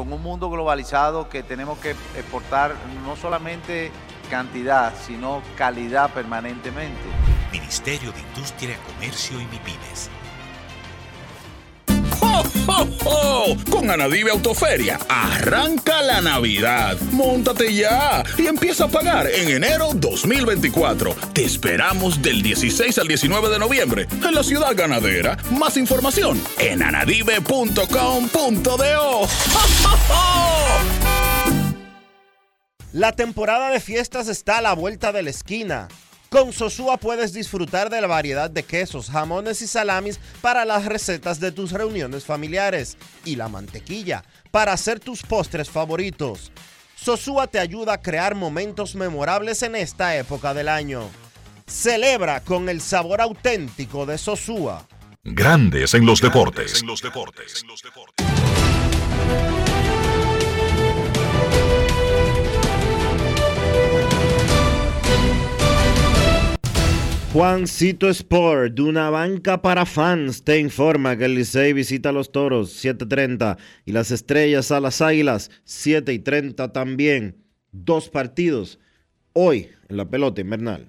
con un mundo globalizado que tenemos que exportar no solamente cantidad, sino calidad permanentemente. Ministerio de Industria, Comercio y MIPIMES. Con Anadive Autoferia, arranca la Navidad. Móntate ya y empieza a pagar en enero 2024. Te esperamos del 16 al 19 de noviembre en la ciudad ganadera. Más información en anadive.com.do. La temporada de fiestas está a la vuelta de la esquina. Con Sosúa puedes disfrutar de la variedad de quesos, jamones y salamis para las recetas de tus reuniones familiares y la mantequilla para hacer tus postres favoritos. Sosúa te ayuda a crear momentos memorables en esta época del año. Celebra con el sabor auténtico de Sosúa. Grandes en los deportes. Juancito Sport, de una banca para fans, te informa que el Licey visita a los Toros 7.30 y las Estrellas a las Águilas 7 y 30 también. Dos partidos hoy en la pelota invernal.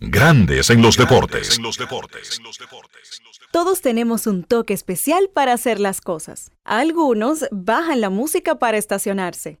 Grandes en los deportes. Todos tenemos un toque especial para hacer las cosas. Algunos bajan la música para estacionarse.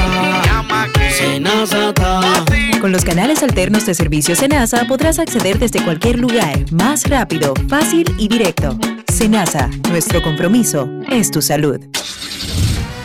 Con los canales alternos de servicio Senasa podrás acceder desde cualquier lugar, más rápido, fácil y directo. Senasa, nuestro compromiso es tu salud.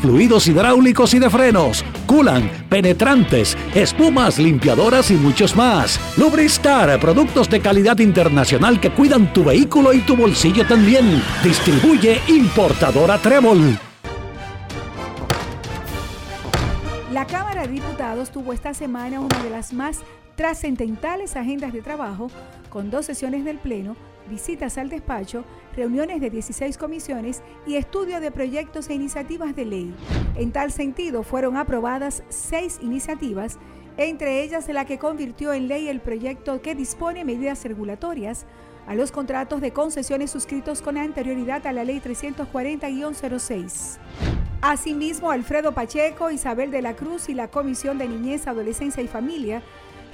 fluidos hidráulicos y de frenos, culan, penetrantes, espumas, limpiadoras y muchos más. Lubristar, productos de calidad internacional que cuidan tu vehículo y tu bolsillo también. Distribuye importadora Trébol. La Cámara de Diputados tuvo esta semana una de las más trascendentales agendas de trabajo, con dos sesiones del Pleno, visitas al despacho, reuniones de 16 comisiones y estudio de proyectos e iniciativas de ley. En tal sentido, fueron aprobadas seis iniciativas, entre ellas la que convirtió en ley el proyecto que dispone medidas regulatorias a los contratos de concesiones suscritos con anterioridad a la Ley 340-06. Asimismo, Alfredo Pacheco, Isabel de la Cruz y la Comisión de Niñez, Adolescencia y Familia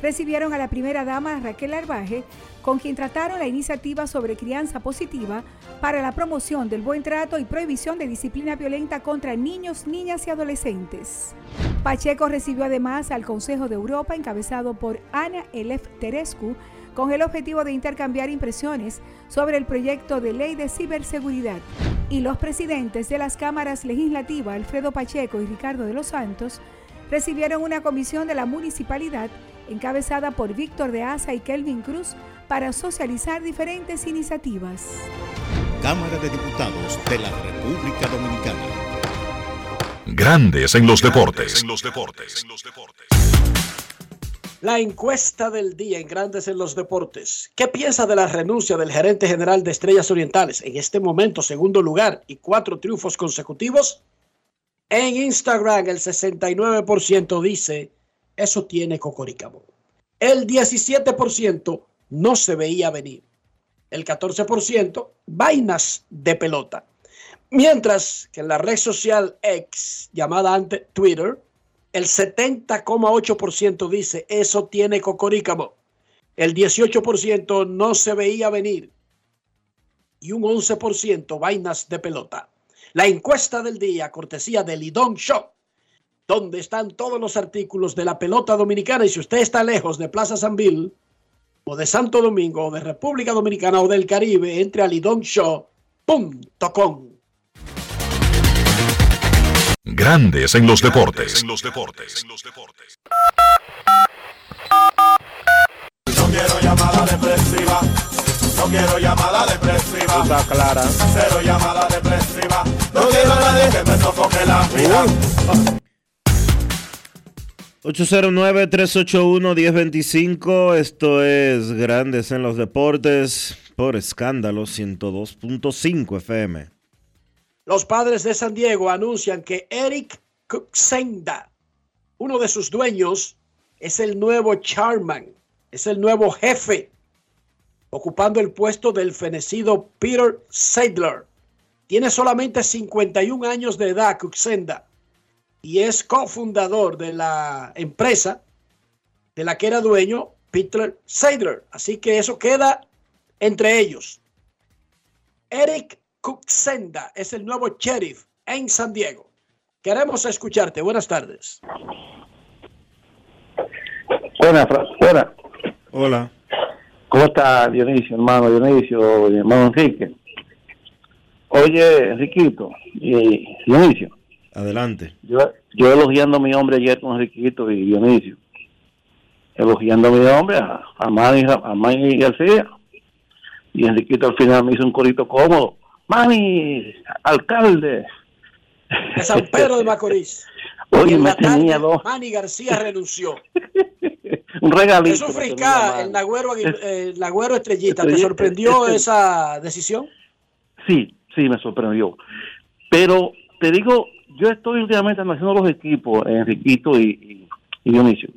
recibieron a la primera dama Raquel Arbaje, con quien trataron la iniciativa sobre crianza positiva para la promoción del buen trato y prohibición de disciplina violenta contra niños, niñas y adolescentes. Pacheco recibió además al Consejo de Europa encabezado por Ana Elef Terescu, con el objetivo de intercambiar impresiones sobre el proyecto de ley de ciberseguridad. Y los presidentes de las cámaras legislativas, Alfredo Pacheco y Ricardo de los Santos, recibieron una comisión de la municipalidad encabezada por Víctor de Asa y Kelvin Cruz para socializar diferentes iniciativas. Cámara de Diputados de la República Dominicana. Grandes en los deportes. La encuesta del día en Grandes en los Deportes. ¿Qué piensa de la renuncia del gerente general de Estrellas Orientales? En este momento, segundo lugar y cuatro triunfos consecutivos. En Instagram, el 69% dice, eso tiene cocoricamo. El 17% no se veía venir. El 14% vainas de pelota. Mientras que en la red social X, llamada antes Twitter, el 70,8% dice eso tiene cocorícamo. El 18% no se veía venir. y un 11% vainas de pelota. La encuesta del día, cortesía de Lidón Shop, donde están todos los artículos de la pelota dominicana. Y si usted está lejos de Plaza San Bill, o de Santo Domingo, o de República Dominicana, o del Caribe, entre a lidonshow.com. Grandes en los deportes. No quiero llamada depresiva. No quiero llamada depresiva. Está clara. Cero llamada depresiva. Que me sofoque la vida. 809-381-1025. Esto es Grandes en los Deportes por escándalo 102.5 FM. Los padres de San Diego anuncian que Eric Kuxenda, uno de sus dueños, es el nuevo chairman, es el nuevo jefe, ocupando el puesto del fenecido Peter Seidler. Tiene solamente 51 años de edad, Kuxenda, y es cofundador de la empresa de la que era dueño Peter Seidler. Así que eso queda entre ellos. Eric Kuxenda es el nuevo sheriff en San Diego. Queremos escucharte. Buenas tardes. Buenas, buenas. Hola. ¿Cómo está Dionisio, hermano Dionisio, hermano Enrique? Oye, Enriquito y Dionisio, Adelante. yo, yo elogiando a mi hombre ayer con Enriquito y Dionisio, elogiando a mi hombre, a, a Manny, a Manny García, y Enriquito al final me hizo un corito cómodo. Manny, alcalde. De San Pedro de Macorís. Oye, me tenía dos, Manny García renunció. un regalito. Fricá, Manny. el Nagüero, eh, el Nagüero Estrellita, ¿te sorprendió esa decisión? Sí, sí, me sorprendió. Pero te digo, yo estoy últimamente analizando los equipos, Enriquito y, y, y Dionisio.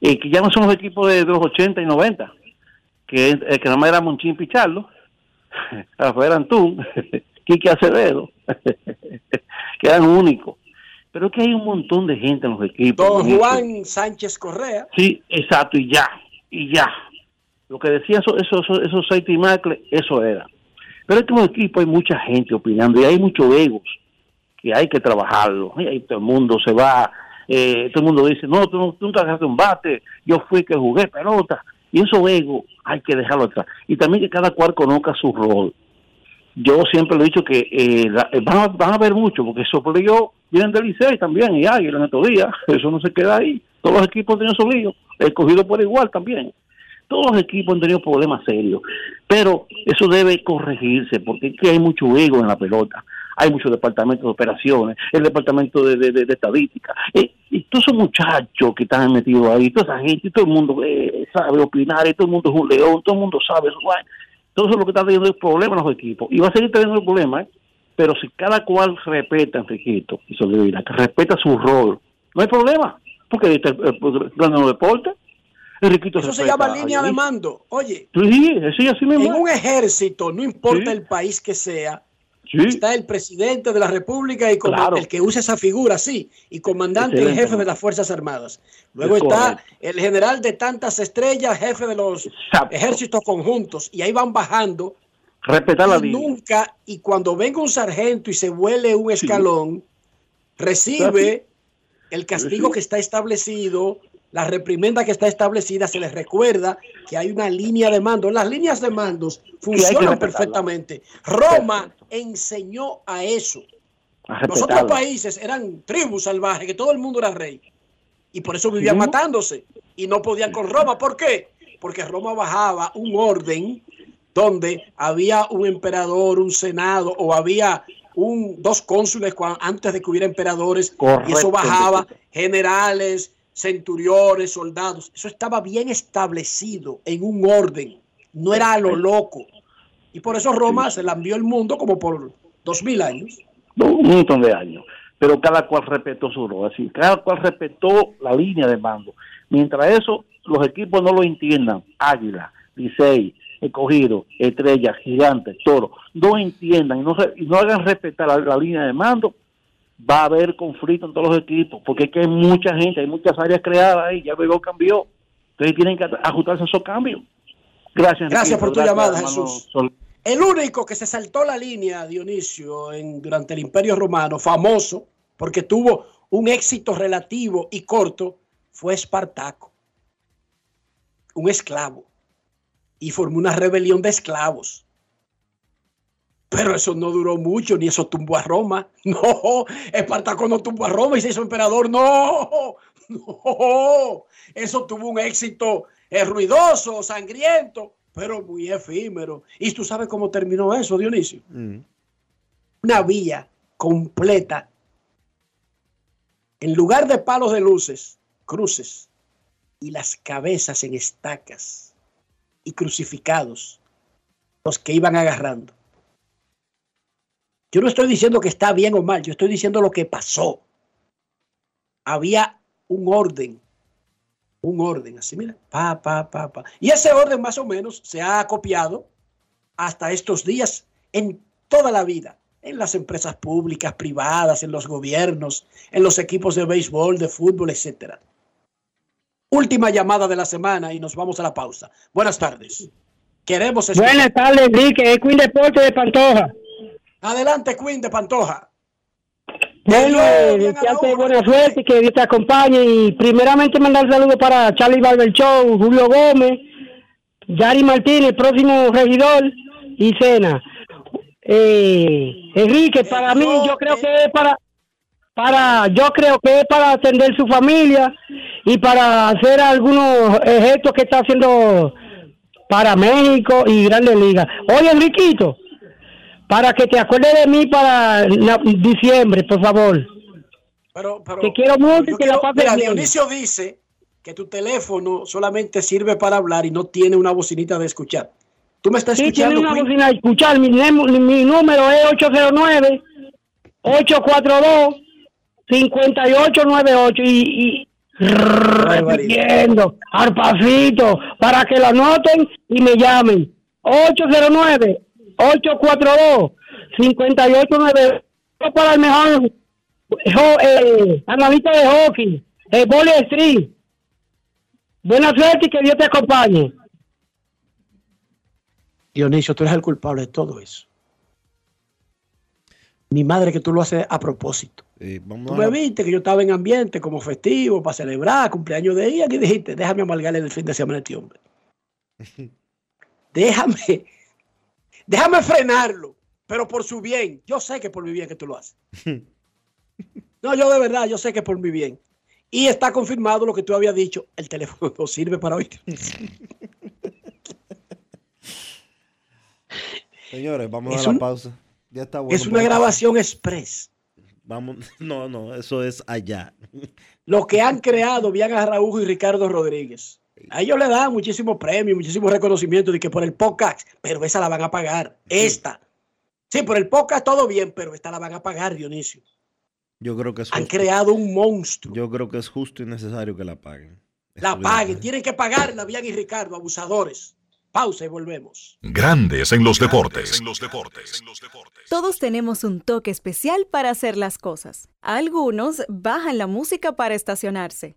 Y que ya no son los equipos de, de los 80 y 90, que, eh, que nada más era Monchín Pichardo, Rafael Antún, Quique Acevedo, que eran únicos. Pero es que hay un montón de gente en los equipos. Don. Juan Sánchez Correa. Sí, exacto, y ya, y ya. Lo que decía eso, eso, eso, esos Saiti Macle, eso era. Pero es que en los equipos hay mucha gente opinando y hay muchos egos que hay que trabajarlo. Ahí todo el mundo se va, eh, todo el mundo dice, no, tú, tú nunca agarraste un bate, yo fui que jugué pelota. Y esos egos hay que dejarlo atrás. Y también que cada cual conozca su rol. Yo siempre le he dicho que eh, eh, van, a, van a ver mucho, porque eso por yo vienen del Licey también, y hay en estos días, eso no se queda ahí. Todos los equipos tenido su lío, escogido por igual también. Todos los equipos han tenido problemas serios, pero eso debe corregirse, porque es que hay mucho ego en la pelota. Hay muchos departamentos de operaciones, el departamento de, de- estadística, eh, y todos esos muchachos que están metidos ahí, toda esa gente, todo el mundo eh, sabe opinar, todo el mundo es un león, todo el mundo sabe eso. todo eso es lo que está teniendo problemas en los equipos. Y va a seguir teniendo problemas, ¿eh? pero si cada cual respeta, Enriquito, y Soledad, que respeta su rol, no hay problema, porque está el, el, el plan de los deportes. Enriquito Eso se llama línea de mando. Oye, Sí, sí, así mismo. en un ejército, no importa Sí. el país que sea, está el presidente de la República y Claro. el que usa esa figura, sí, y comandante y Excelente. jefe de las Fuerzas Armadas. Luego Es está correcto. el general de tantas estrellas, jefe de los ejércitos conjuntos, y ahí van bajando. Respetar la y línea. nunca, y cuando venga un sargento y se vuele un escalón, recibe el castigo que está establecido, la reprimenda que está establecida, se les recuerda que hay una línea de mando. Las líneas de mandos funcionan perfectamente. Roma enseñó a eso. A Los otros países eran tribus salvajes, que todo el mundo era rey. Y por eso vivían Sí. matándose. Y no podían con Roma. ¿Por qué? Porque Roma bajaba un orden donde había un emperador, un senado, o había un, dos cónsules antes de que hubiera emperadores. y eso bajaba generales, centuriones, soldados. Eso estaba bien establecido en un orden. No era a lo loco. Y por eso Roma se la envió el mundo como por dos mil años. un montón de años. Pero cada cual respetó su rol, así, cada cual respetó la línea de mando. Mientras eso, los equipos no lo entiendan, Águila, Licey, Escogido, Estrella, Gigante, Toro, no entiendan y no, y no hagan respetar la, la línea de mando, va a haber conflicto en todos los equipos, porque es que hay mucha gente, hay muchas áreas creadas ahí, ya luego cambió. Entonces tienen que ajustarse a esos cambios. Gracias. Gracias por tu llamada, Jesús. Sol- El único que se saltó la línea, Dionisio, en, durante el Imperio Romano, famoso, porque tuvo un éxito relativo y corto, fue Espartaco, un esclavo, y formó una rebelión de esclavos. Pero eso no duró mucho, ni eso tumbó a Roma. No, Espartaco no tumbó a Roma y se hizo emperador. No, no, eso tuvo un éxito eh, ruidoso, sangriento, pero muy efímero. ¿Y tú sabes cómo terminó eso, Dionisio? Mm. Una vía completa. En lugar de palos de luces, cruces y las cabezas en estacas y crucificados, los que iban agarrando. Yo no estoy diciendo que está bien o mal, yo estoy diciendo lo que pasó. Había un orden, un orden, así mira, pa, pa, pa, pa. Y ese orden más o menos se ha copiado hasta estos días en toda la vida, en las empresas públicas, privadas, en los gobiernos, en los equipos de béisbol, de fútbol, etcétera. Última llamada de la semana y nos vamos a la pausa. Buenas tardes. Queremos Buenas tardes, Enrique. Es Queen Deporte de Pantoja. Adelante, Queen de Pantoja. Bueno, desearte buena suerte, que Dios te acompañe. Y primeramente mandar saludos para Charlie Barber Show, Julio Gómez, Yari Martínez, próximo regidor, y Cena. Eh, Enrique, para mí, yo creo que es para, para, yo creo que es para atender su familia y para hacer algunos gestos que está haciendo para México y Grandes Ligas. Oye, Enriquito, para que te acuerdes de mí para diciembre, por favor. Pero, pero, Te quiero mucho y que la quiero- pases mira, bien. Dionisio dice que tu teléfono solamente sirve para hablar y no tiene una bocinita de escuchar. ¿Tú me estás Sí, tiene escuchando, una Queen? bocina a escuchar. Mi, número es 809-842-5898 y, y repitiendo al pasito para que lo anoten y me llamen. 809-842-5898 para el mejor jo- eh, analista de hockey, el Boli Street. Buena suerte y que Dios te acompañe. Dionisio, tú eres el culpable de todo eso. Mi madre que tú lo haces a propósito. Vamos Tú me viste que yo estaba en ambiente como festivo para celebrar cumpleaños de ella y dijiste, déjame amargarle el fin de semana a este hombre. Déjame, déjame frenarlo, pero por su bien. Yo sé que por mi bien que tú lo haces. No, yo de verdad, yo sé que por mi bien. Y está confirmado lo que tú habías dicho, el teléfono no sirve para oír. Señores, vamos Es a la un- pausa. Ya está bueno. es una grabación express. Vamos, no, no, eso es allá. Lo que han creado Viagas Araujo y Ricardo Rodríguez. A ellos le dan muchísimos premios, muchísimos reconocimientos de que por el podcast, pero esa la van a pagar. Esta. Sí, por el podcast todo bien, pero esta la van a pagar, Dionisio. Yo creo que es Han justo. creado un monstruo. Yo creo que es justo y necesario que la paguen. La paguen. Tienen que pagarla, Viagas y Ricardo, abusadores. Pausa y volvemos. Grandes en los deportes. Todos tenemos un toque especial para hacer las cosas. Algunos bajan la música para estacionarse.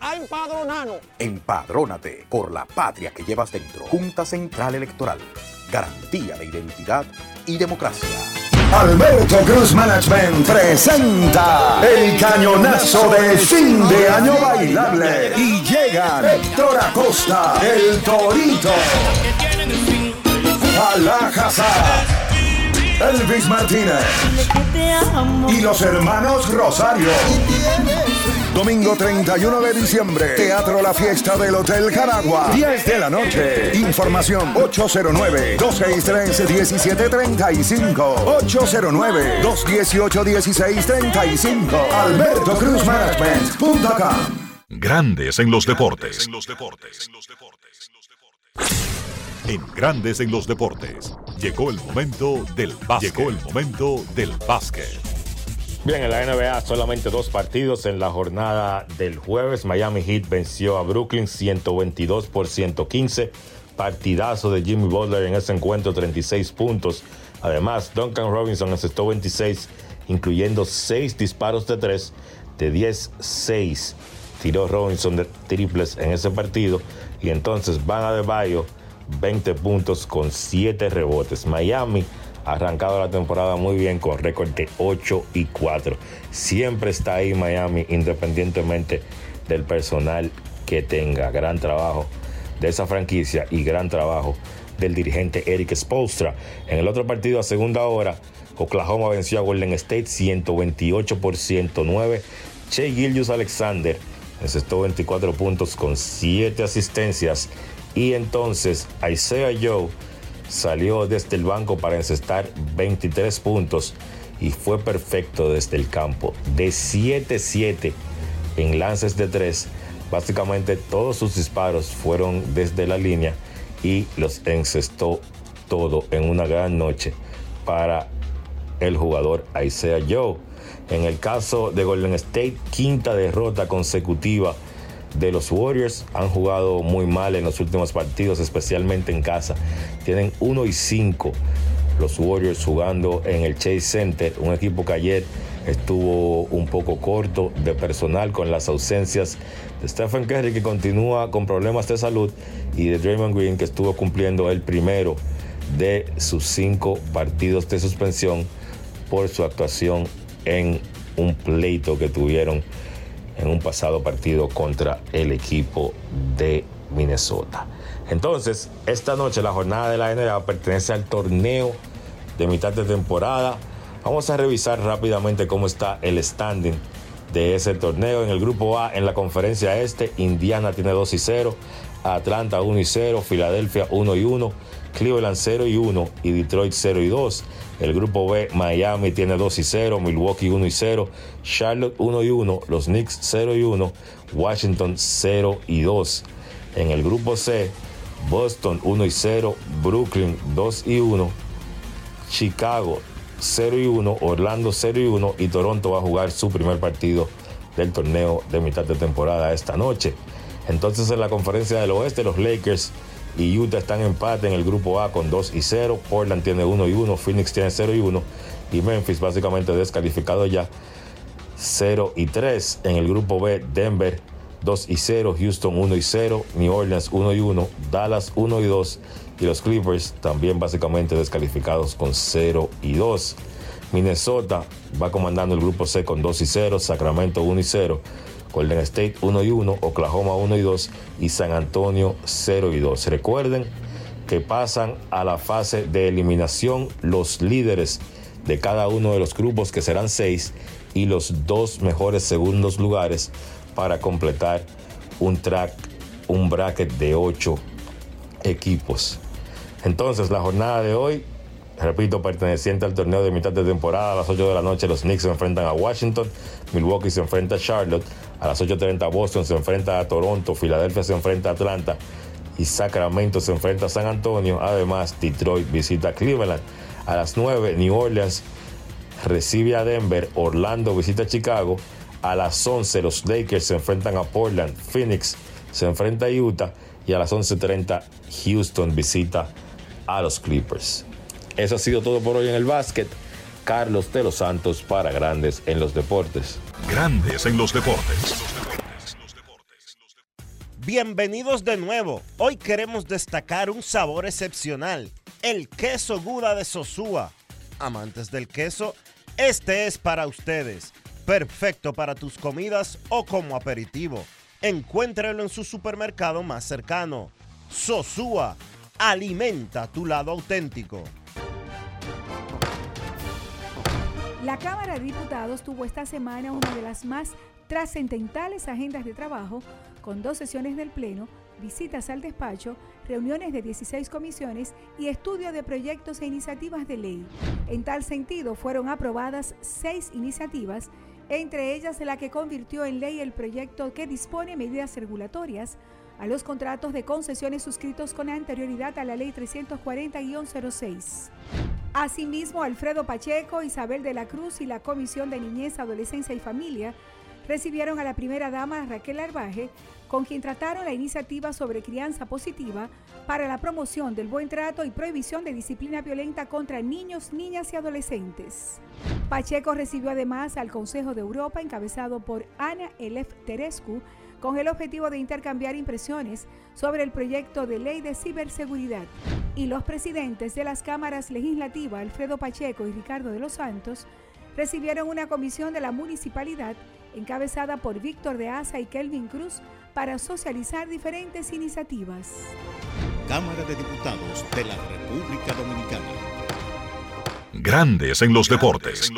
a empadronarnos. Empadrónate por la patria que llevas dentro. Junta Central Electoral. Garantía de identidad y democracia. Alberto Cruz Management presenta el cañonazo de fin de año bailable y llegan Héctor Acosta, el Torito, Alajazá, Elvis Martínez y los hermanos Rosario. Domingo 31 de diciembre, Teatro La Fiesta del Hotel Caragua, 10 de la noche. Información 809-263-1735. 809-218-1635. Alberto Cruz Management.com. Grandes en los deportes. En Grandes en los deportes. Llegó el momento del básquet. Llegó el momento del básquet. Bien, en la NBA solamente dos partidos en la jornada del jueves. Miami Heat venció a Brooklyn 122 por 115. Partidazo de Jimmy Butler en ese encuentro, 36 puntos. Además, Duncan Robinson asestó 26, incluyendo 6 disparos de 3 de 10-6. Tiró Robinson de triples en ese partido. Y entonces van a De Bayo 20 puntos con 7 rebotes. Miami arrancado la temporada muy bien con récord de 8 y 4. Siempre está ahí Miami independientemente del personal que tenga. Gran trabajo de esa franquicia y gran trabajo del dirigente Eric Spolstra. En el otro partido a segunda hora, Oklahoma venció a Golden State 128 por 109. Che Gillius Alexander encestó 24 puntos con 7 asistencias. Y entonces Isaiah Joe salió desde el banco para encestar 23 puntos y fue perfecto desde el campo. De 7-7 en lances de 3, básicamente todos sus disparos fueron desde la línea y los encestó todo en una gran noche para el jugador Isaiah Joe. En el caso de Golden State, quinta derrota consecutiva de los Warriors. Han jugado muy mal en los últimos partidos, especialmente en casa. Tienen 1 y 5 los Warriors jugando en el Chase Center, un equipo que ayer estuvo un poco corto de personal con las ausencias de Stephen Curry que continúa con problemas de salud y de Draymond Green que estuvo cumpliendo el primero de sus cinco partidos de suspensión por su actuación en un pleito que tuvieron en un pasado partido contra el equipo de Minnesota. Entonces, esta noche la jornada de la NBA pertenece al torneo de mitad de temporada. Vamos a revisar rápidamente cómo está el standing de ese torneo. En el grupo A, en la conferencia este, Indiana tiene 2 y 0, Atlanta 1 y 0, Filadelfia 1 y 1, Cleveland 0 y 1 y Detroit 0 y 2. El grupo B, Miami tiene 2 y 0, Milwaukee 1 y 0, Charlotte 1 y 1, los Knicks 0 y 1, Washington 0 y 2. En el grupo C, Boston 1 y 0, Brooklyn 2 y 1, Chicago 0 y 1, Orlando 0 y 1 y Toronto va a jugar su primer partido del torneo de mitad de temporada esta noche. Entonces en la conferencia del oeste los Lakers y Utah están en empate en el grupo A con 2 y 0, Portland tiene 1 y 1, Phoenix tiene 0 y 1 y Memphis básicamente descalificado ya 0 y 3 en el grupo B, Denver 2 y 0, Houston 1 y 0, New Orleans 1 y 1, Dallas 1 y 2 y los Clippers también básicamente descalificados con 0 y 2. Minnesota va comandando el grupo C con 2 y 0, Sacramento 1 y 0, Golden State 1 y 1, Oklahoma 1 y 2 y San Antonio 0 y 2. Recuerden que pasan a la fase de eliminación los líderes de cada uno de los grupos que serán 6 y los dos mejores segundos lugares para completar un track, un bracket de 8 equipos. Entonces, la jornada de hoy, repito, perteneciente al torneo de mitad de temporada, a las 8 de la noche los Knicks se enfrentan a Washington, Milwaukee se enfrenta a Charlotte, a las 8.30 Boston se enfrenta a Toronto, Filadelfia se enfrenta a Atlanta y Sacramento se enfrenta a San Antonio. Además, Detroit visita Cleveland. A las 9, New Orleans recibe a Denver, Orlando visita a Chicago. A las 11, los Lakers se enfrentan a Portland, Phoenix se enfrenta a Utah y a las 11.30 Houston visita a los Clippers. Eso ha sido todo por hoy en el básquet. Carlos de los Santos para Grandes en los Deportes. Grandes en los deportes. Bienvenidos de nuevo. Hoy queremos destacar un sabor excepcional, el queso Guda de Sosúa. Amantes del queso, este es para ustedes. Perfecto para tus comidas o como aperitivo. Encuéntralo en su supermercado más cercano. Sosúa, alimenta tu lado auténtico. La Cámara de Diputados tuvo esta semana una de las más trascendentales agendas de trabajo, con dos sesiones del Pleno, visitas al despacho, reuniones de 16 comisiones y estudio de proyectos e iniciativas de ley. En tal sentido, fueron aprobadas seis iniciativas, entre ellas la que convirtió en ley el proyecto que dispone medidas regulatorias a los contratos de concesiones suscritos con anterioridad a la Ley 340-06. Asimismo, Alfredo Pacheco, Isabel de la Cruz y la Comisión de Niñez, Adolescencia y Familia recibieron a la primera dama Raquel Arbaje, con quien trataron la iniciativa sobre crianza positiva para la promoción del buen trato y prohibición de disciplina violenta contra niños, niñas y adolescentes. Pacheco recibió además al Consejo de Europa, encabezado por Ana Elef Terescu, con el objetivo de intercambiar impresiones sobre el proyecto de ley de ciberseguridad. Y los presidentes de las cámaras legislativas, Alfredo Pacheco y Ricardo de los Santos, recibieron una comisión de la municipalidad encabezada por Víctor de Asa y Kelvin Cruz para socializar diferentes iniciativas. Cámara de Diputados de la República Dominicana. Grandes en los deportes.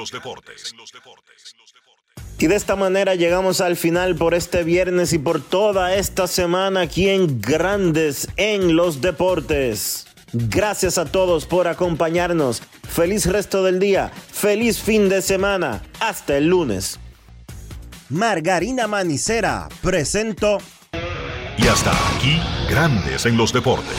Y de esta manera llegamos al final por este viernes y por toda esta semana aquí en Grandes en los Deportes. Gracias a todos por acompañarnos. Feliz resto del día. Feliz fin de semana. Hasta el lunes. Margarina Manicera presento. Y hasta aquí, Grandes en los Deportes.